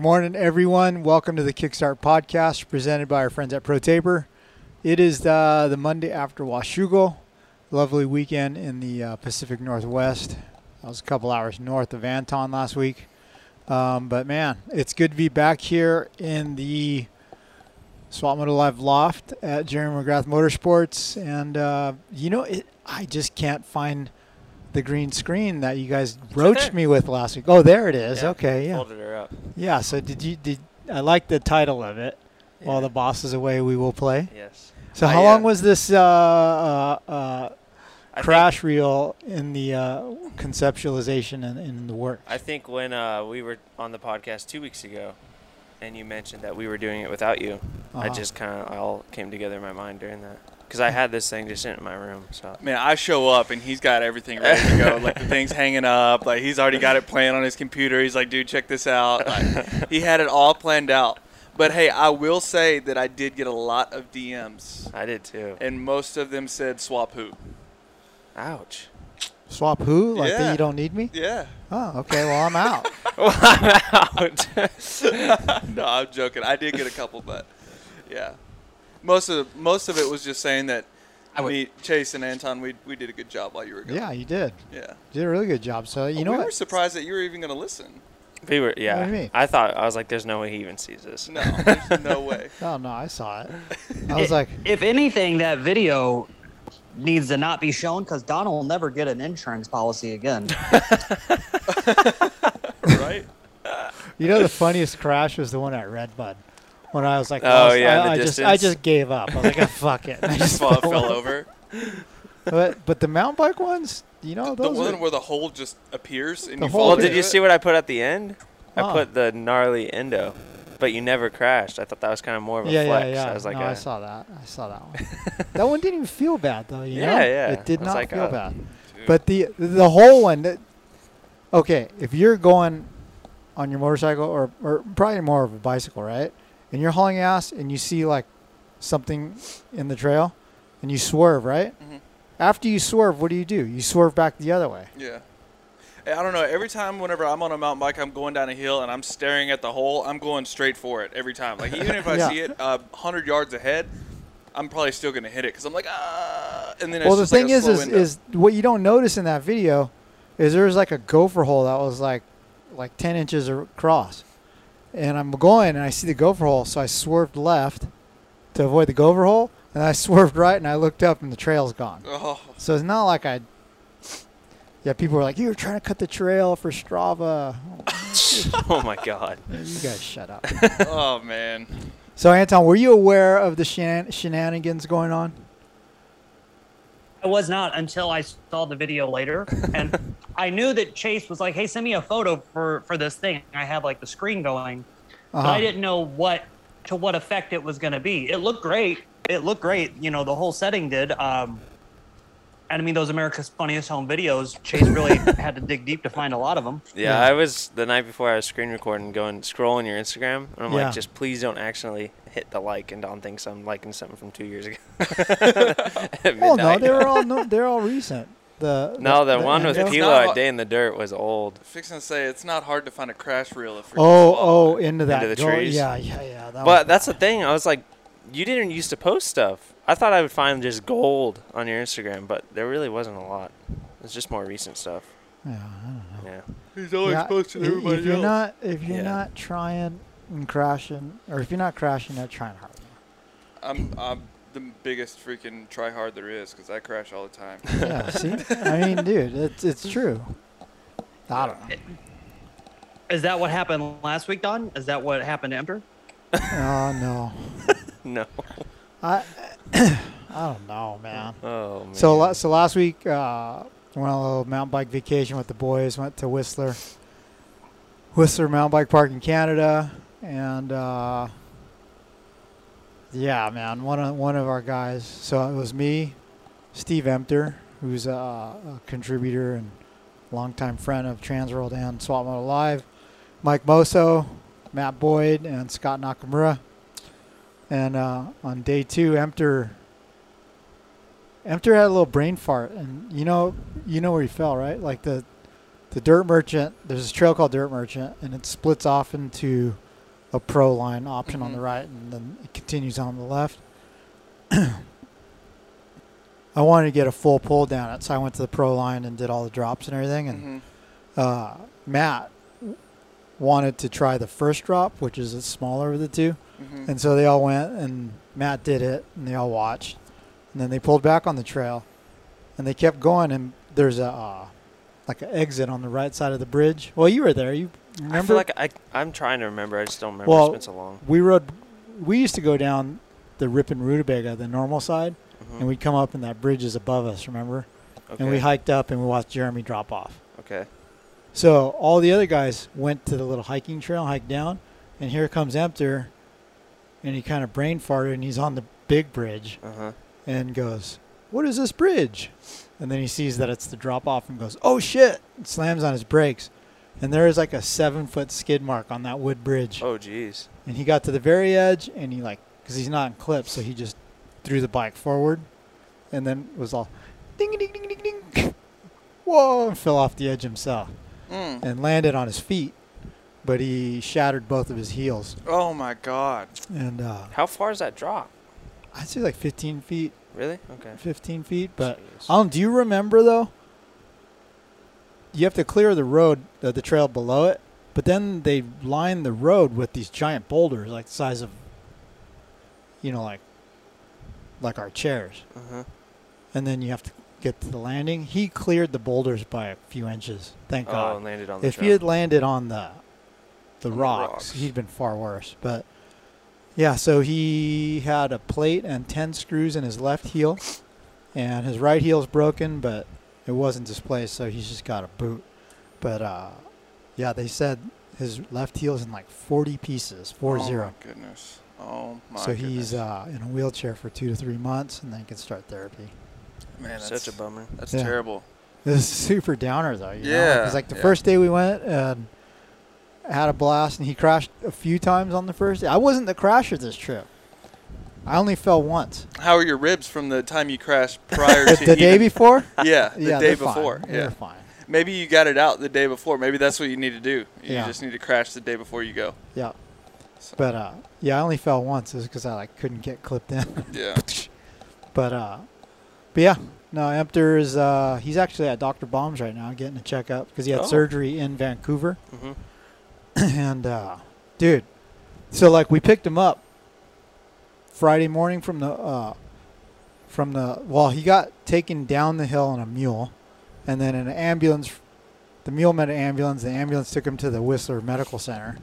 Good morning, everyone. Welcome to the Kickstart podcast presented by our friends at ProTaper. It is the, the Monday after Washougal. Lovely weekend in the uh, Pacific Northwest. I was a couple hours north of Anton last week. Um, but man, it's good to be back here in the Swap Moto Live loft at Jeremy McGrath Motorsports. And, uh, you know, it, I just can't find the green screen that you guys broached me with last week. Oh, there it is. Yeah, okay, yeah. Folded her up. Yeah, so did you did I like the title of it? While the boss is away, we will play. Yes. So I, how uh, long was this uh, uh, uh, I crash reel in the uh, conceptualization and in the work? I think when uh, we were on the podcast two weeks ago, and you mentioned that we were doing it without you, I Uh-huh. just kind of all came together in my mind during that because I had this thing just in my room. So Man, I show up and he's got everything ready to go. like the thing's hanging up. Like he's already got it planned on his computer. He's like, dude, check this out. Like, he had it all planned out. But hey, I will say that I did get a lot of DMs, I did too. and most of them said swap who. Ouch. Swap who? Like that Yeah. you don't need me? Yeah. Oh, okay. Well, I'm out. well, I'm out. no, I'm joking. I did get a couple, but yeah, most of most of it was just saying that I would- me, Chase, and Anton, we we did a good job while you were gone. yeah, you did. Yeah. You did a really good job. So you know we were surprised that you were even going to listen. we were, yeah. do you mean? I thought I was like, "There's no way he even sees this." No, there's no way. Oh no, I saw it. I was I- like, if anything, that video needs to not be shown because Donna will never get an insurance policy again. right? you know, the funniest crash was the one at Redbud. When I was like, Oh, lost- yeah, I, I just, I just gave up. I was like, oh, fuck it. And I just Fell, fell fell over. over. But but the mountain bike ones, you know, The one are, where the hole just appears and The you fall Well, did you see what I put at the end? I put the gnarly endo, but you never crashed. I thought that was kind of more of a yeah, flex. yeah, yeah. I was like, no, I uh, saw that. I saw that one. that one didn't even feel bad though. You Yeah, know? yeah. It did not like, feel uh, bad. Dude. But the the whole one. That, okay, if you're going on your motorcycle or or probably more of a bicycle, right? And you're hauling ass and you see like something in the trail, and you swerve, right? Mhm. After you swerve, what do you do? You swerve back the other way. Yeah. I don't know. Every time, whenever I'm on a mountain bike, I'm going down a hill and I'm staring at the hole. I'm going straight for it every time. Like even if I Yeah. see it uh, hundred yards ahead, I'm probably still gonna hit it because I'm like ah. And then well, it's the like thing a is, is, is what you don't notice in that video is there's like a gopher hole that was like like 10 inches across. And I'm going and I see the gopher hole, so I swerved left to avoid the gopher hole, and I swerved right and I looked up and the trail's gone. oh, So it's not like I. Yeah, people were like, "You were trying to cut the trail for Strava." oh my god. you guys shut up. oh man. so Anton, were you aware of the shenan- shenanigans going on? I was not until I saw the video later, and I knew that Chase was like, "Hey, send me a photo for for this thing." I have like the screen going, but Uh-huh. I didn't know what to what effect it was going to be. It looked great. It looked great. You know, the whole setting did. Um, and I mean, those America's Funniest Home videos, Chase really had to dig deep to find a lot of them. Yeah, Yeah. I was the night before I was screen recording, going scrolling your Instagram, and I'm Yeah. like, just please don't accidentally hit the like, and Don thinks I'm liking something from two years ago. At Oh no, they were all no, they're all recent. The No, the, one with Pilo not at Day in the Dirt was old. Fixing to say it's not hard to find a crash reel. If Oh, oh, into that into the door. trees. Yeah, yeah, yeah. That But was that's the thing. I was like, you didn't used to post stuff. I thought I would find just gold on your Instagram, but there really wasn't a lot. It's just more recent stuff. Yeah, I don't know. Yeah. He's always Yeah, posting i- everybody if you're else. not if you're Yeah. not trying and crashing, or if you're not crashing, you're trying hard. I'm I'm the biggest freaking try hard there is because I crash all the time. Yeah, see, I mean, dude, it's it's true. I don't know. Is that what happened last week, Don? Is that what happened to Emperor? Oh no, No. I I don't know, man. Oh man. So so last week, uh, went on a little mountain bike vacation with the boys. Went to Whistler. Whistler Mountain Bike Park in Canada, and uh, yeah, man, one of one of our guys. So it was me, Steve Emter, who's a, a contributor and longtime friend of Transworld and Swap Moto Live, Mike Moso, Matt Boyd, and Scott Nakamura. And uh, on day two, Emter Emter had a little brain fart, and you know, you know where he fell, right? Like the the Dirt Merchant. There's this trail called Dirt Merchant, and it splits off into a pro line option on Mhm. the right, and then it continues on the left. I wanted to get a full pull down it, so I went to the pro line and did all the drops and everything. And Mhm. uh, Matt wanted to try the first drop, which is the smaller of the two. Mhm. And so they all went, and Matt did it, and they all watched. And then they pulled back on the trail, and they kept going. And there's a uh, like an exit on the right side of the bridge. Well, you were there. You remember? I feel like I, I'm trying to remember. I just don't remember. Well, it's been so long. we rode. We used to go down the Rip and Rutabaga, the normal side, Mhm. and we'd come up, and that bridge is above us. Remember? okay. And we hiked up, and we watched Jeremy drop off. Okay. So all the other guys went to the little hiking trail, hiked down, and here comes Emter, and he kind of brain farted, and he's on the big bridge, Uh huh. and goes, "What is this bridge?" And then he sees that it's the drop off, and goes, "Oh shit!" and slams on his brakes, and there is like a seven foot skid mark on that wood bridge. Oh, jeez. And he got to the very edge, and he like, because he's not in clips, so he just threw the bike forward, and then was all, ding ding ding ding ding, whoa, and fell off the edge himself Mm. and landed on his feet, but he shattered both of his heels. Oh my God. And uh, How far is that drop? I'd say like 15 feet, Really? Okay. 15 feet. But Jeez. um, do you remember though? You have to clear the road, the, the trail below it, but then they line the road with these giant boulders, like the size of, you know, like, like our chairs. Uh-huh. And then you have to get to the landing. He cleared the boulders by a few inches. Thank Oh, God. landed on the if trail. he had landed on the the On the rocks, rocks. he'd been far worse. But yeah, so he had a plate and ten screws in his left heel, and his right heel's broken, but it wasn't displaced, so he's just got a boot. But uh, yeah, they said his left heel's in like forty pieces, four oh zero. my goodness. Oh my So goodness. he's uh, in a wheelchair for two to three months, and then can start therapy. Man, that's, Such a bummer. That's Yeah. terrible. It was super downer though. You Yeah, Because like the yeah. first day we went and had a blast, and he crashed a few times on the first day. I wasn't the crasher this trip. I only fell once. How are your ribs from the time you crashed prior The, to the day before. Yeah, the yeah, day they're fine. before. They're fine. Maybe you got it out the day before. Maybe that's what you need to do. You Yeah. just need to crash the day before you go. Yeah, So, but uh, yeah, I only fell once. It was because I like couldn't get clipped in. yeah. but uh, but yeah, no, Emter is uh, he's actually at Doctor Bombs right now getting a checkup because he had Oh. surgery in Vancouver. Mm-hmm. and uh, dude, so like we picked him up Friday morning from the uh, from the well, he got taken down the hill on a mule, and then an ambulance. The mule met an ambulance. The ambulance took him to the Whistler Medical Center,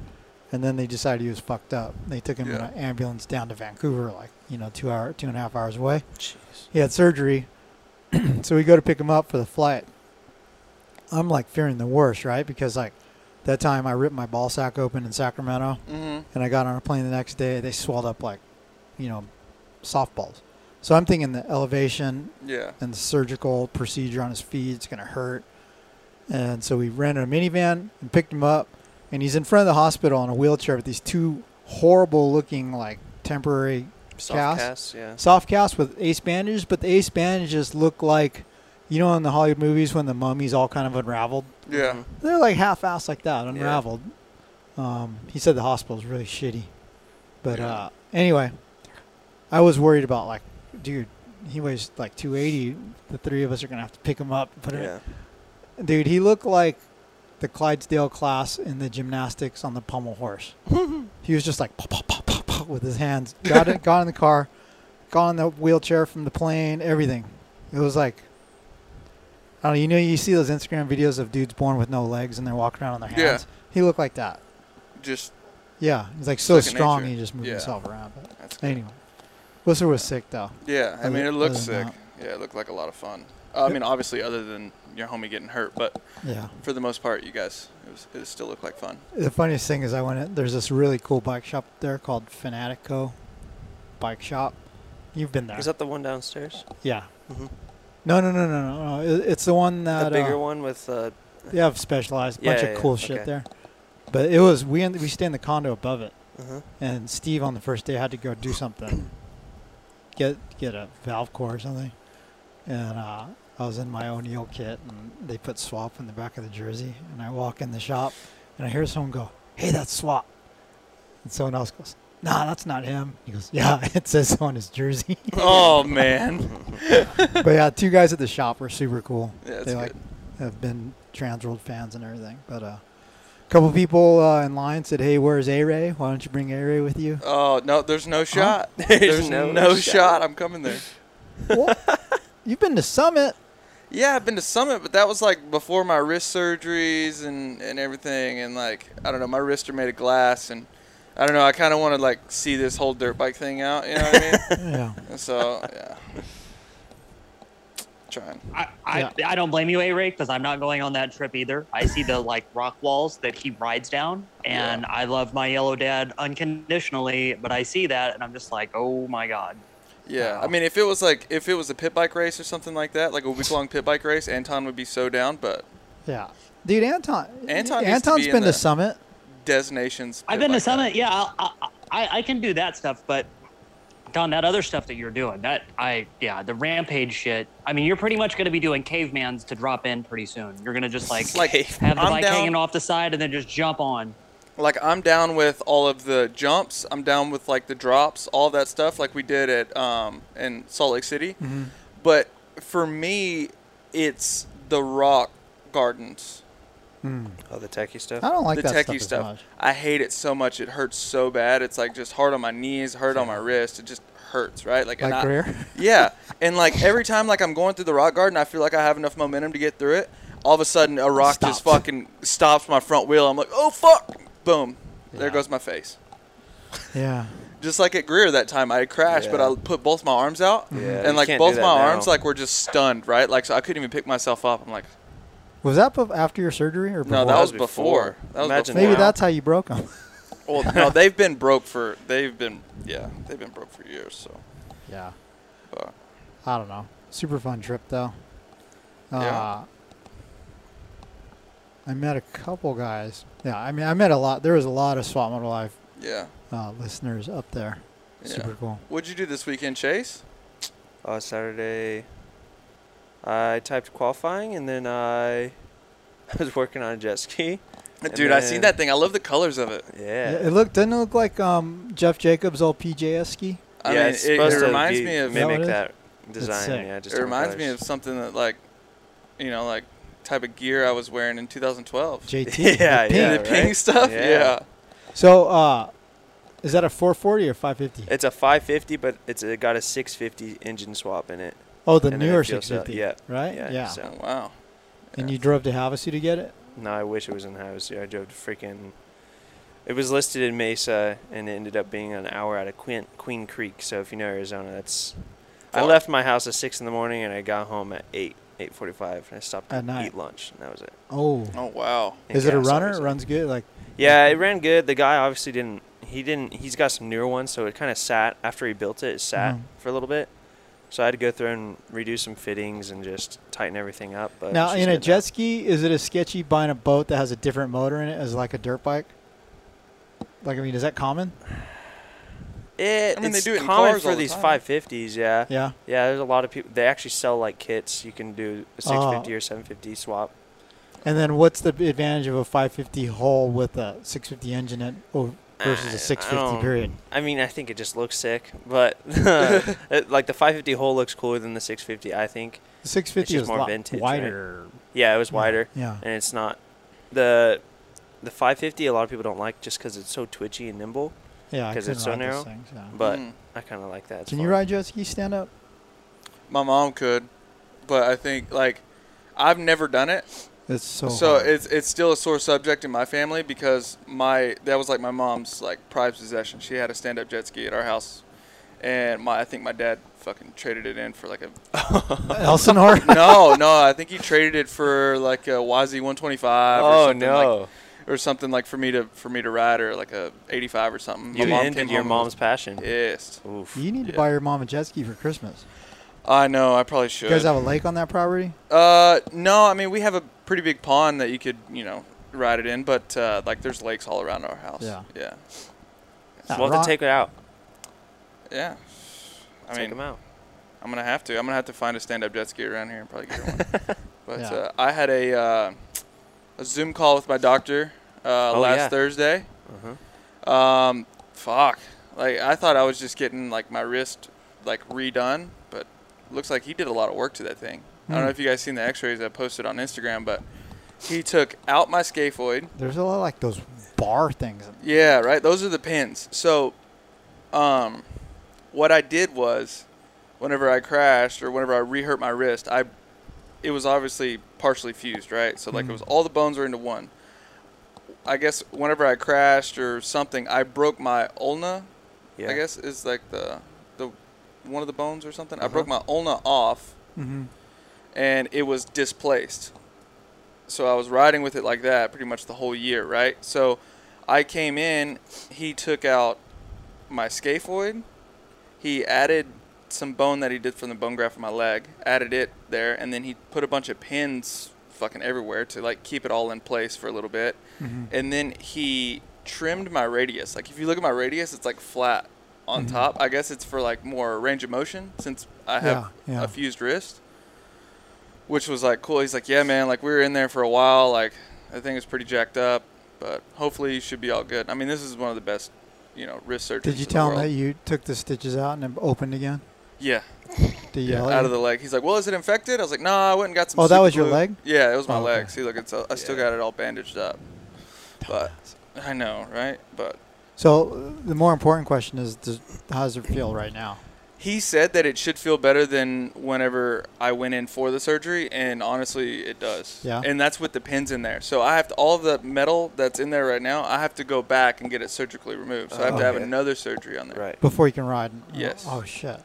and then they decided he was fucked up. They took him in an ambulance down to Vancouver, like you know, two hour, two and a half hours away. Jeez. He had surgery, so we go to pick him up for the flight. I'm like fearing the worst, right? Because like that time I ripped my ball sack open in Sacramento, Mm-hmm. and I got on a plane the next day. They swelled up like, you know, softballs. So I'm thinking the elevation Yeah. and the surgical procedure on his feet is gonna hurt. And so we rented a minivan and picked him up, and he's in front of the hospital in a wheelchair with these two horrible looking like temporary Soft Cast? cast, yeah. soft casts with ace bandages, but the ace bandages look like, you know, in the Hollywood movies when the mummy's all kind of unraveled. Yeah. Mhm. They're like half-assed like that, unraveled. Um, he said the hospital's really shitty, but Yeah. uh, anyway, I was worried about like, dude, he weighs like 280. The three of us are gonna have to pick him up. and Put him. Yeah. Dude, he looked like the Clydesdale class in the gymnastics on the pommel horse. he was just like pop, pop, pop, pop, pop, with his hands. Got it, got in the car, got in the wheelchair from the plane, everything. It was like, I don't know. You know, you see those Instagram videos of dudes born with no legs and they're walking around on their hands. Yeah. He looked like that. Just Yeah, he's like so strong. nature. He just moved Yeah. himself around. But that's good. anyway, Whistler was sick though. Yeah, I mean it than sick. Yeah, it looked like a lot of fun. Uh, I mean, obviously, other than your homie getting hurt, but Yeah. for the most part, you guys, it, was, it still looked like fun. The funniest thing is I went in, there's this really cool bike shop there called Fanatyk Co Bike Shop. You've been there. Is that the one downstairs? yeah. Mhm. No, no, no, no, no, no. It- It's the one that the bigger uh, one with uh, They have specialized bunch Yeah, of cool yeah. shit Okay. there. But it was we in, we stay in the condo above it, uh and Steve on the first day had to go do something, get get a valve core or something, and uh, I was in my O'Neill kit, and they put swap in the back of the jersey, and I walk in the shop, and I hear someone go, "Hey, that's swap," and someone else goes, "Nah, that's not him." He goes, "Yeah, it says so on his jersey." oh man, but yeah, two guys at the shop were super cool. yeah, that's they good. like have been Transworld fans and everything. But uh, a couple people uh, in line said, "Hey, where's A Ray? Why don't you bring A Ray with you?" Oh no, there's no shot. There's There's, no no, shot. shot. I'm coming there. what? You've been to Summit. Yeah, I've been to Summit, but that was like before my wrist surgeries and, and everything. And like, I don't know, my wrists are made of glass, and I don't know. I kind of want to like see this whole dirt bike thing out. You know what I mean? yeah. And so yeah, trying. I, I, I don't blame you, A-Ray, because I'm not going on that trip either. I see the like rock walls that he rides down, and I love my yellow dad unconditionally. But I see that, and I'm just like, oh my god. Yeah, Wow. I mean, if it was like if it was a pit bike race or something like that, like a week long pit bike race, Anton would be so down. But Yeah. Dude, Anton. Anton needs to Anton's be been to the- Summit. designations. I've been to bike guy. Summit. Yeah, I'll- I, I, I can do that stuff, but Don, that other stuff that you're doing, that I, yeah, the rampage shit. I mean, you're pretty much going to be doing cavemans to drop in pretty soon. You're going to just like, Like have the I'm bike down- hanging off the side and then just jump on. Like I'm down with all of the jumps. I'm down with like the drops, all that stuff, like we did at um in Salt Lake City. Mm-hmm. But for me, it's the rock gardens, Mm. oh the techie stuff. I don't like the that techie stuff, stuff. as much. I hate it so much. It hurts so bad. It's like just hard on my knees, hurt on my wrist. It just hurts, right? Like, and Like I- Yeah, and like every time like I'm going through the rock garden, I feel like I have enough momentum to get through it. All of a sudden, a rock just fucking stops my front wheel. I'm like, oh fuck! Boom, there goes my face. Yeah. Just like at Greer that time, I had crashed, but I put both my arms out, Yeah, and like both my now. arms like were just stunned, right? Like so I couldn't even pick myself up. I'm like, Was that after your surgery or before? no, that That was was before. before. That was Imagine before. Maybe Wow. that's how you broke them. Well, no, they've been broke for they've been yeah they've been broke for years. So yeah. but, I don't know. Super fun trip though. Uh, Yeah. I met a couple guys. Yeah, I mean, I met a lot. There was a lot of Swap Moto Live yeah, uh, listeners up there. yeah. Super cool. What'd you do this weekend, Chase? Uh, Saturday, I typed qualifying and then I was working on a jet ski. And Dude, I seen that thing. I love the colors of it. Yeah. Yeah, it looked didn't it look like um, Jeff Jacobs' old PJS ski. I yeah, mean, it's it, supposed it to reminds be- me of that mimic that design. Yeah, just it reminds me of something that like, you know, like type of gear I was wearing in 2012. JT. Yeah, the yeah, pink. the pink right? stuff. Yeah. Yeah. So, uh, is that a 440 or 550? It's a 550, but it's a, got a 650 engine swap in it. oh, the and newer feels so- 650. yeah, Right? yeah, Yeah. so- Oh, wow. And Yeah. you drove to Havasu to get it? No, I wish it was in Havasu. I drove to freaking. It was listed in Mesa, and it ended up being an hour out of Queen, Queen Creek. So if you know Arizona, that's. I left my house at six in the morning, and I got home at eight, eight forty-five, and I stopped At to night. eat lunch, and that was it. Oh. Oh wow. And Is it a gas, runner? It obviously. runs good? Like, Yeah, it ran good. The guy obviously didn't. He didn't. He's got some newer ones, so it kind of sat after he built it. It sat Mhm. for a little bit, so I had to go through and redo some fittings and just tighten everything up. But now, she's in a good jet now. ski, is it a sketchy buying a boat that has a different motor in it as like a dirt bike? Like, I mean, is that common? It, I mean, they it's do it common for these time. 550s, yeah. Yeah. Yeah, there's a lot of people. They actually sell like kits. You can do a 650 uh-huh. or 750 swap. And then what's the advantage of a 550 hull with a 650 engine at, oh, versus I- I a 650 don't- period? I mean, I think it just looks sick, but it, like the 550 hole looks cooler than the 650. I think. The 650 is more lot vintage, right? wider. Yeah, it was wider, Yeah. and it's not the the 550. A lot of people don't like just because it's so twitchy and nimble. Yeah, because it's so ride narrow, things, yeah. But Mm. I kind of like that. It's Can you ride jet ski stand up? My mom could, but I think like I've never done it. It's so. so hard. it's it's still a sore subject in my family because my that was like my mom's like prized possession. She had a stand up jet ski at our house, and my I think my dad fucking traded it in for like a Elsinore. no no I think he traded it for like a YZ 125 or Oh something like, no! Or something like for me to for me to ride or like a 85 or something. you My mom ended came your mom's passion. Yes, you need to Yeah. buy your mom a jet ski for Christmas. I know. I probably should. You guys have a lake on that property? Uh, no, I mean we have a pretty big pond that you could, you know, ride it in, but uh, like there's lakes all around our house. Yeah. Yeah. Yeah, we'll have Ron- to take it out. Yeah. I take mean, them out. I'm gonna have to. I'm gonna have to find a stand-up jet ski around here and probably get one. but Yeah. uh, I had a uh, a Zoom call with my doctor uh, Oh, last yeah. Thursday. Uh-huh. Um, fuck. Like I thought I was just getting like my wrist like redone, but looks like he did a lot of work to that thing. I don't know Hmm. if you guys seen the X-rays I posted on Instagram, but he took out my scaphoid. There's a lot of like those bar things. Yeah, right. Those are the pins. So, um, what I did was, whenever I crashed or whenever I rehurt my wrist, I, it was obviously partially fused, right? So like it was all the bones were into one. I guess whenever I crashed or something, I broke my ulna. Yeah. I guess is like the the one of the bones or something. I Uh-huh. broke my ulna off Mm-hmm. and it was displaced. So I was riding with it like that pretty much the whole year, right? So I came in, he took out my scaphoid, he added some bone that he did from the bone graft in my leg, added it there, and then he put a bunch of pins fucking everywhere to like keep it all in place for a little bit. Mm-hmm. And then he trimmed my radius. Like if you look at my radius, it's like flat on Mhm. top. I guess it's for like more range of motion since I have Yeah, yeah. a fused wrist. Which was like cool. He's like, "Yeah, man, like we were in there for a while. Like I think it's pretty jacked up, but hopefully you should be all good." I mean, this is one of the best, you know, wrist surgeries. Did you tell him world. that you took the stitches out and then opened again? Yeah, Did you yeah, yell out of the leg. He's like, "Well, is it infected?" I was like, "No, I went and got some." Oh, that super was your leg? Yeah, it was my Oh, okay. leg. See, look, it's I still got it all bandaged up. But I know, right? But So uh, the more important question is, does, how does it feel right now? he said that it should feel better than whenever I went in for the surgery, and honestly, it does. Yeah. And that's with the pins in there. So I have to all the metal that's in there right now. I have to go back and get it surgically removed. So I have to have another surgery on there. Right. Before you can ride? Yes. Oh, shit.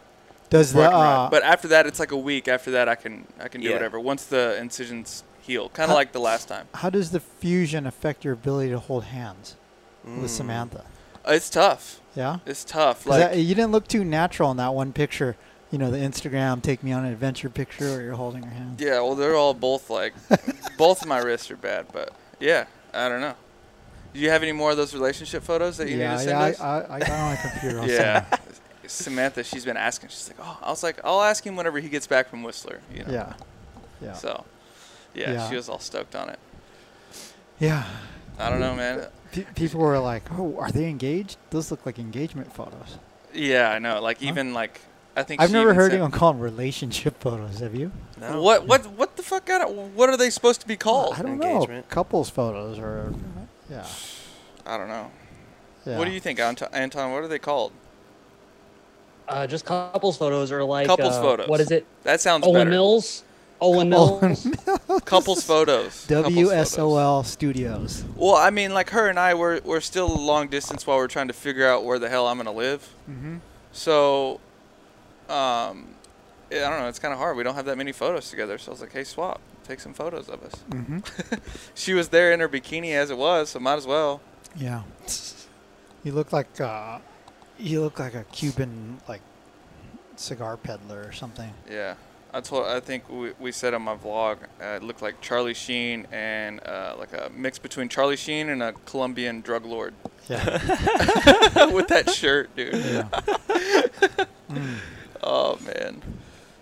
Does before the can ride. uh, but after that, it's like a week. After that, I can I can do Yeah. whatever. Once the incisions heal, kind of like the last time. how does the fusion affect your ability to hold hands with Mm. Samantha? Uh, It's tough. Yeah. It's tough. Like that- you didn't look too natural in that one picture. You know, the Instagram take me on an adventure picture where you're holding your hand. yeah, well, they're all both like both of my wrists are bad, but yeah, I don't know. Do you have any more of those relationship photos that you yeah, need to send yeah, us? I, I, I got it on my computer. I'll yeah. Them. Samantha, she's been asking. She's like, oh, I was like, I'll ask him whenever he gets back from Whistler. You know? Yeah. Yeah. So, yeah, Yeah. she was all stoked on it. Yeah. I don't know, man. Pe- people were like, "Oh, are they engaged? Those look like engagement photos." Yeah, I know. Like Huh? even like, I think I've never heard sent- anyone call them relationship photos. Have you? No. What what what the fuck? Got it? What are they supposed to be called? I don't Engagement. know. Couples photos or yeah. I don't know. yeah. What do you think, Anton? Anton? What are they called? Uh, just couples photos or like Couples uh, photos. What is it? That sounds Owen better. Mills. Owen Owen Mills. Couples photos. Couples photos. WSOL Studios. Well, I mean, like her and I, we're we're still long distance while we're trying to figure out where the hell I'm gonna live. Mm-hmm. So, um, I don't know. It's kind of hard. We don't have that many photos together. So I was like, hey, swap, take some photos of us. Mm-hmm. She was there in her bikini as it was, so might as well. Yeah. You look like uh, you look like a Cuban like cigar peddler or something. Yeah. I told. I think we, we said on my vlog, uh, it looked like Charlie Sheen and uh, like a mix between Charlie Sheen and a Colombian drug lord Yeah. with that shirt, dude. yeah. Mm. Oh man.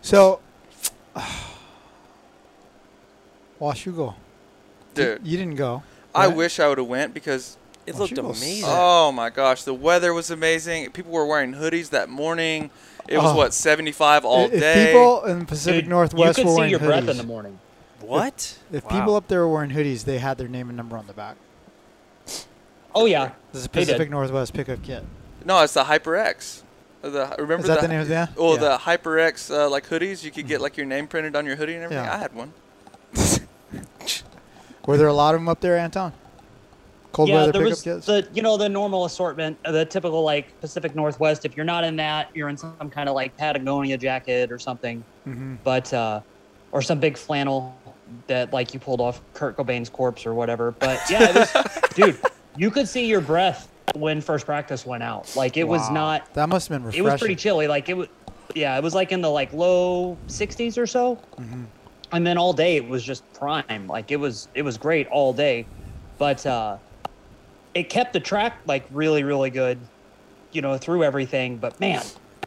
So, you go. Dude, You didn't go. I wish I would have went because It Oh, looked amazing. oh my gosh, the weather was amazing. People were wearing hoodies that morning. It was Oh. what 75 all if day. people in the Pacific Dude, Northwest you were could see wearing your breath in the morning. what? if Wow. people up there were wearing hoodies, they had their name and number on the back. Oh yeah, This is They. Pacific Northwest pickup kit. no, it's the HyperX. The remember Is that the, the name of the? Oh, yeah. the HyperX uh, like hoodies. You could get like your name printed on your hoodie and everything. Yeah. I had one. Were there a lot of them up there, Anton? Cold yeah, weather there pickup was kits. the you know the normal assortment, uh, the typical like Pacific Northwest. If you're not in that, you're in some kind of like Patagonia jacket or something, hmm but uh, or some big flannel that like you pulled off Kurt Cobain's corpse or whatever. But yeah, it was, dude, you could see your breath when first practice went out. Like it was not. That must have been It was pretty chilly. Like it was, yeah, it was like in the like low 60s or so. Mhm. And then all day it was just prime. Like it was, it was great all day, but uh, it kept the track like really, really good, you know, through everything. But man,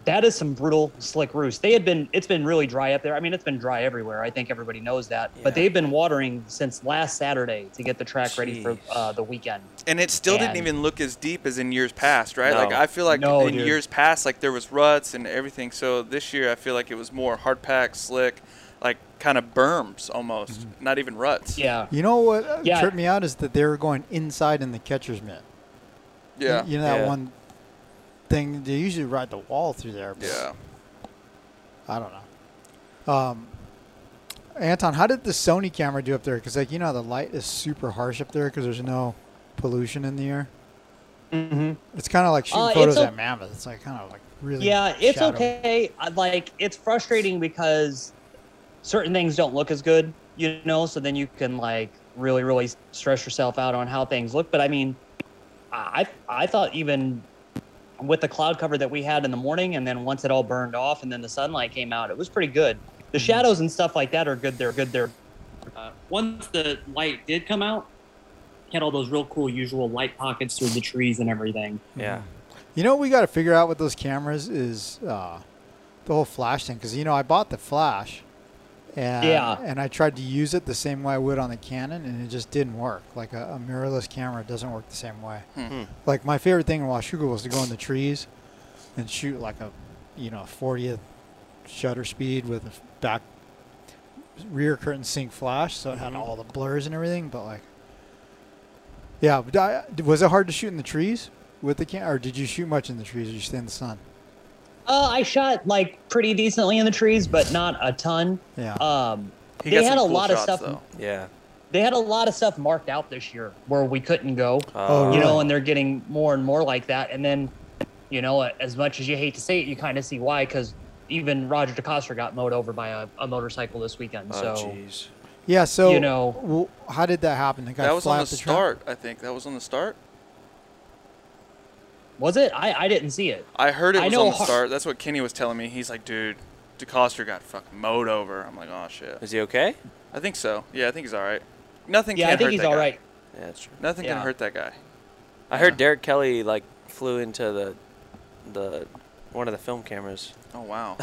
that is some brutal slick roost. They had been, it's been really dry up there. I mean, it's been dry everywhere. I think everybody knows that. Yeah. But they've been watering since last Saturday to get the track ready for uh, the weekend. And it still didn't even look as deep as in years past, right? Like I feel like No, in dude. years past, like there was ruts and everything. So this year, I feel like it was more hard packed, slick, like kind of berms almost, not even ruts. Yeah. You know what uh, Yeah. tripped me out is that they were going inside in the catcher's mitt. yeah, You know that Yeah. one thing they usually ride the wall through there. But yeah. I don't know. Um, Anton, how did the Sony camera do up there? Because like you know the light is super harsh up there because there's no pollution in the air. Mm-hmm. It's kind of like shooting Uh, photos o- at Mammoth. It's like kind of like really. Yeah, it's shadowy. okay. Like it's frustrating because certain things don't look as good, you know. So then you can like really, really stress yourself out on how things look. But I mean, I I thought even with the cloud cover that we had in the morning, and then once it all burned off, and then the sunlight came out, it was pretty good. The Mm-hmm. shadows and stuff like that are good. They're good. They're uh, once the light did come out, had all those real cool usual light pockets through the trees and everything. Yeah. You know what we got to figure out with those cameras is uh, the whole flash thing. Because you know I bought the flash, and Yeah. and I tried to use it the same way I would on the Canon, and it just didn't work. Like a, a mirrorless camera doesn't work the same way. Hmm. Like my favorite thing in Washougal was to go in the trees and shoot like a, you know, 40th shutter speed with a f- back rear curtain sync flash, so it had Mhm. all the blurs and everything. But like, yeah, was it hard to shoot in the trees with the cam, or did you shoot much in the trees? Or did you stay in the sun? Uh, I shot like pretty decently in the trees, but not a ton. Yeah. Um, He they had a cool lot of stuff. though. Yeah. They had a lot of stuff marked out this year where we couldn't go. Oh, You know, and they're getting more and more like that. And then, you know, as much as you hate to say it, you kind of see why because even Roger DeCoster got mowed over by a, a motorcycle this weekend. Oh, so jeez. yeah. So you know- w- how did that happen? The guy That was fly on off the track? I think. That was on the start. Was it? I, I didn't see it. I heard it I was know on the Har- start. That's what Kenny was telling me. He's like, dude, DeCoster got fucking mowed over. I'm like, oh shit. Is he okay? I think so. Yeah, I think he's all right. Nothing Yeah, can I think hurt he's that all guy. right. Yeah, that's true. Nothing Yeah. can hurt that guy. I heard Yeah. Derek Kelley like flew into the the one of the film cameras. Oh wow.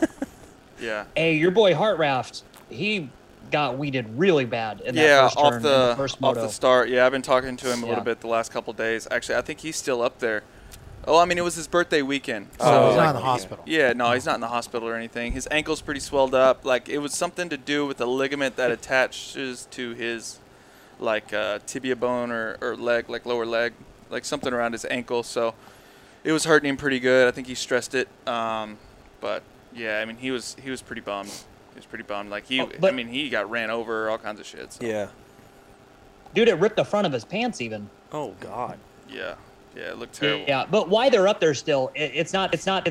yeah. Hey, your boy Heartraft, he got weeded really bad in that yeah, first turn off in the, first off the start. Yeah, I've been talking to him a Yeah. little bit the last couple days. Actually, I think he's still up there. Oh, I mean, it was his birthday weekend. Oh, he's like, not in the hospital. Yeah, no, he's not in the hospital or anything. His ankle's pretty swelled up. Like it was something to do with a ligament that attaches to his like uh, tibia bone or, or leg, like lower leg, like something around his ankle. So it was hurting him pretty good. I think he stressed it. Um, but yeah, I mean, he was he was pretty bummed. He was pretty bummed. Like he, Oh, I mean, he got ran over, all kinds of shit. So. Yeah. Dude, it ripped the front of his pants even. Oh God. Yeah, yeah, it looked terrible. Yeah, but why they're up there still? It, it's not. It's not.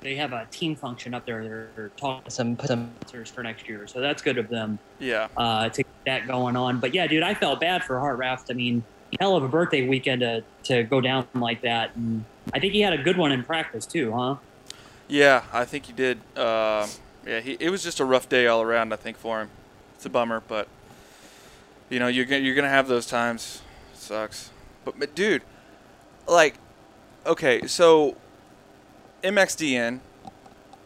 They have a team function up there. They're, they're talking some some answers for next year, so that's good of them Yeah, uh, to get that going on. But yeah, dude, I felt bad for Heart Raft. I mean, hell of a birthday weekend to to go down like that, and I think he had a good one in practice too, huh? yeah, I think he did. Uh, yeah, he, it was just a rough day all around. I think for him, it's a bummer, but you know, you're you're gonna have those times. sucks, but, but dude, like, okay, so MXDN,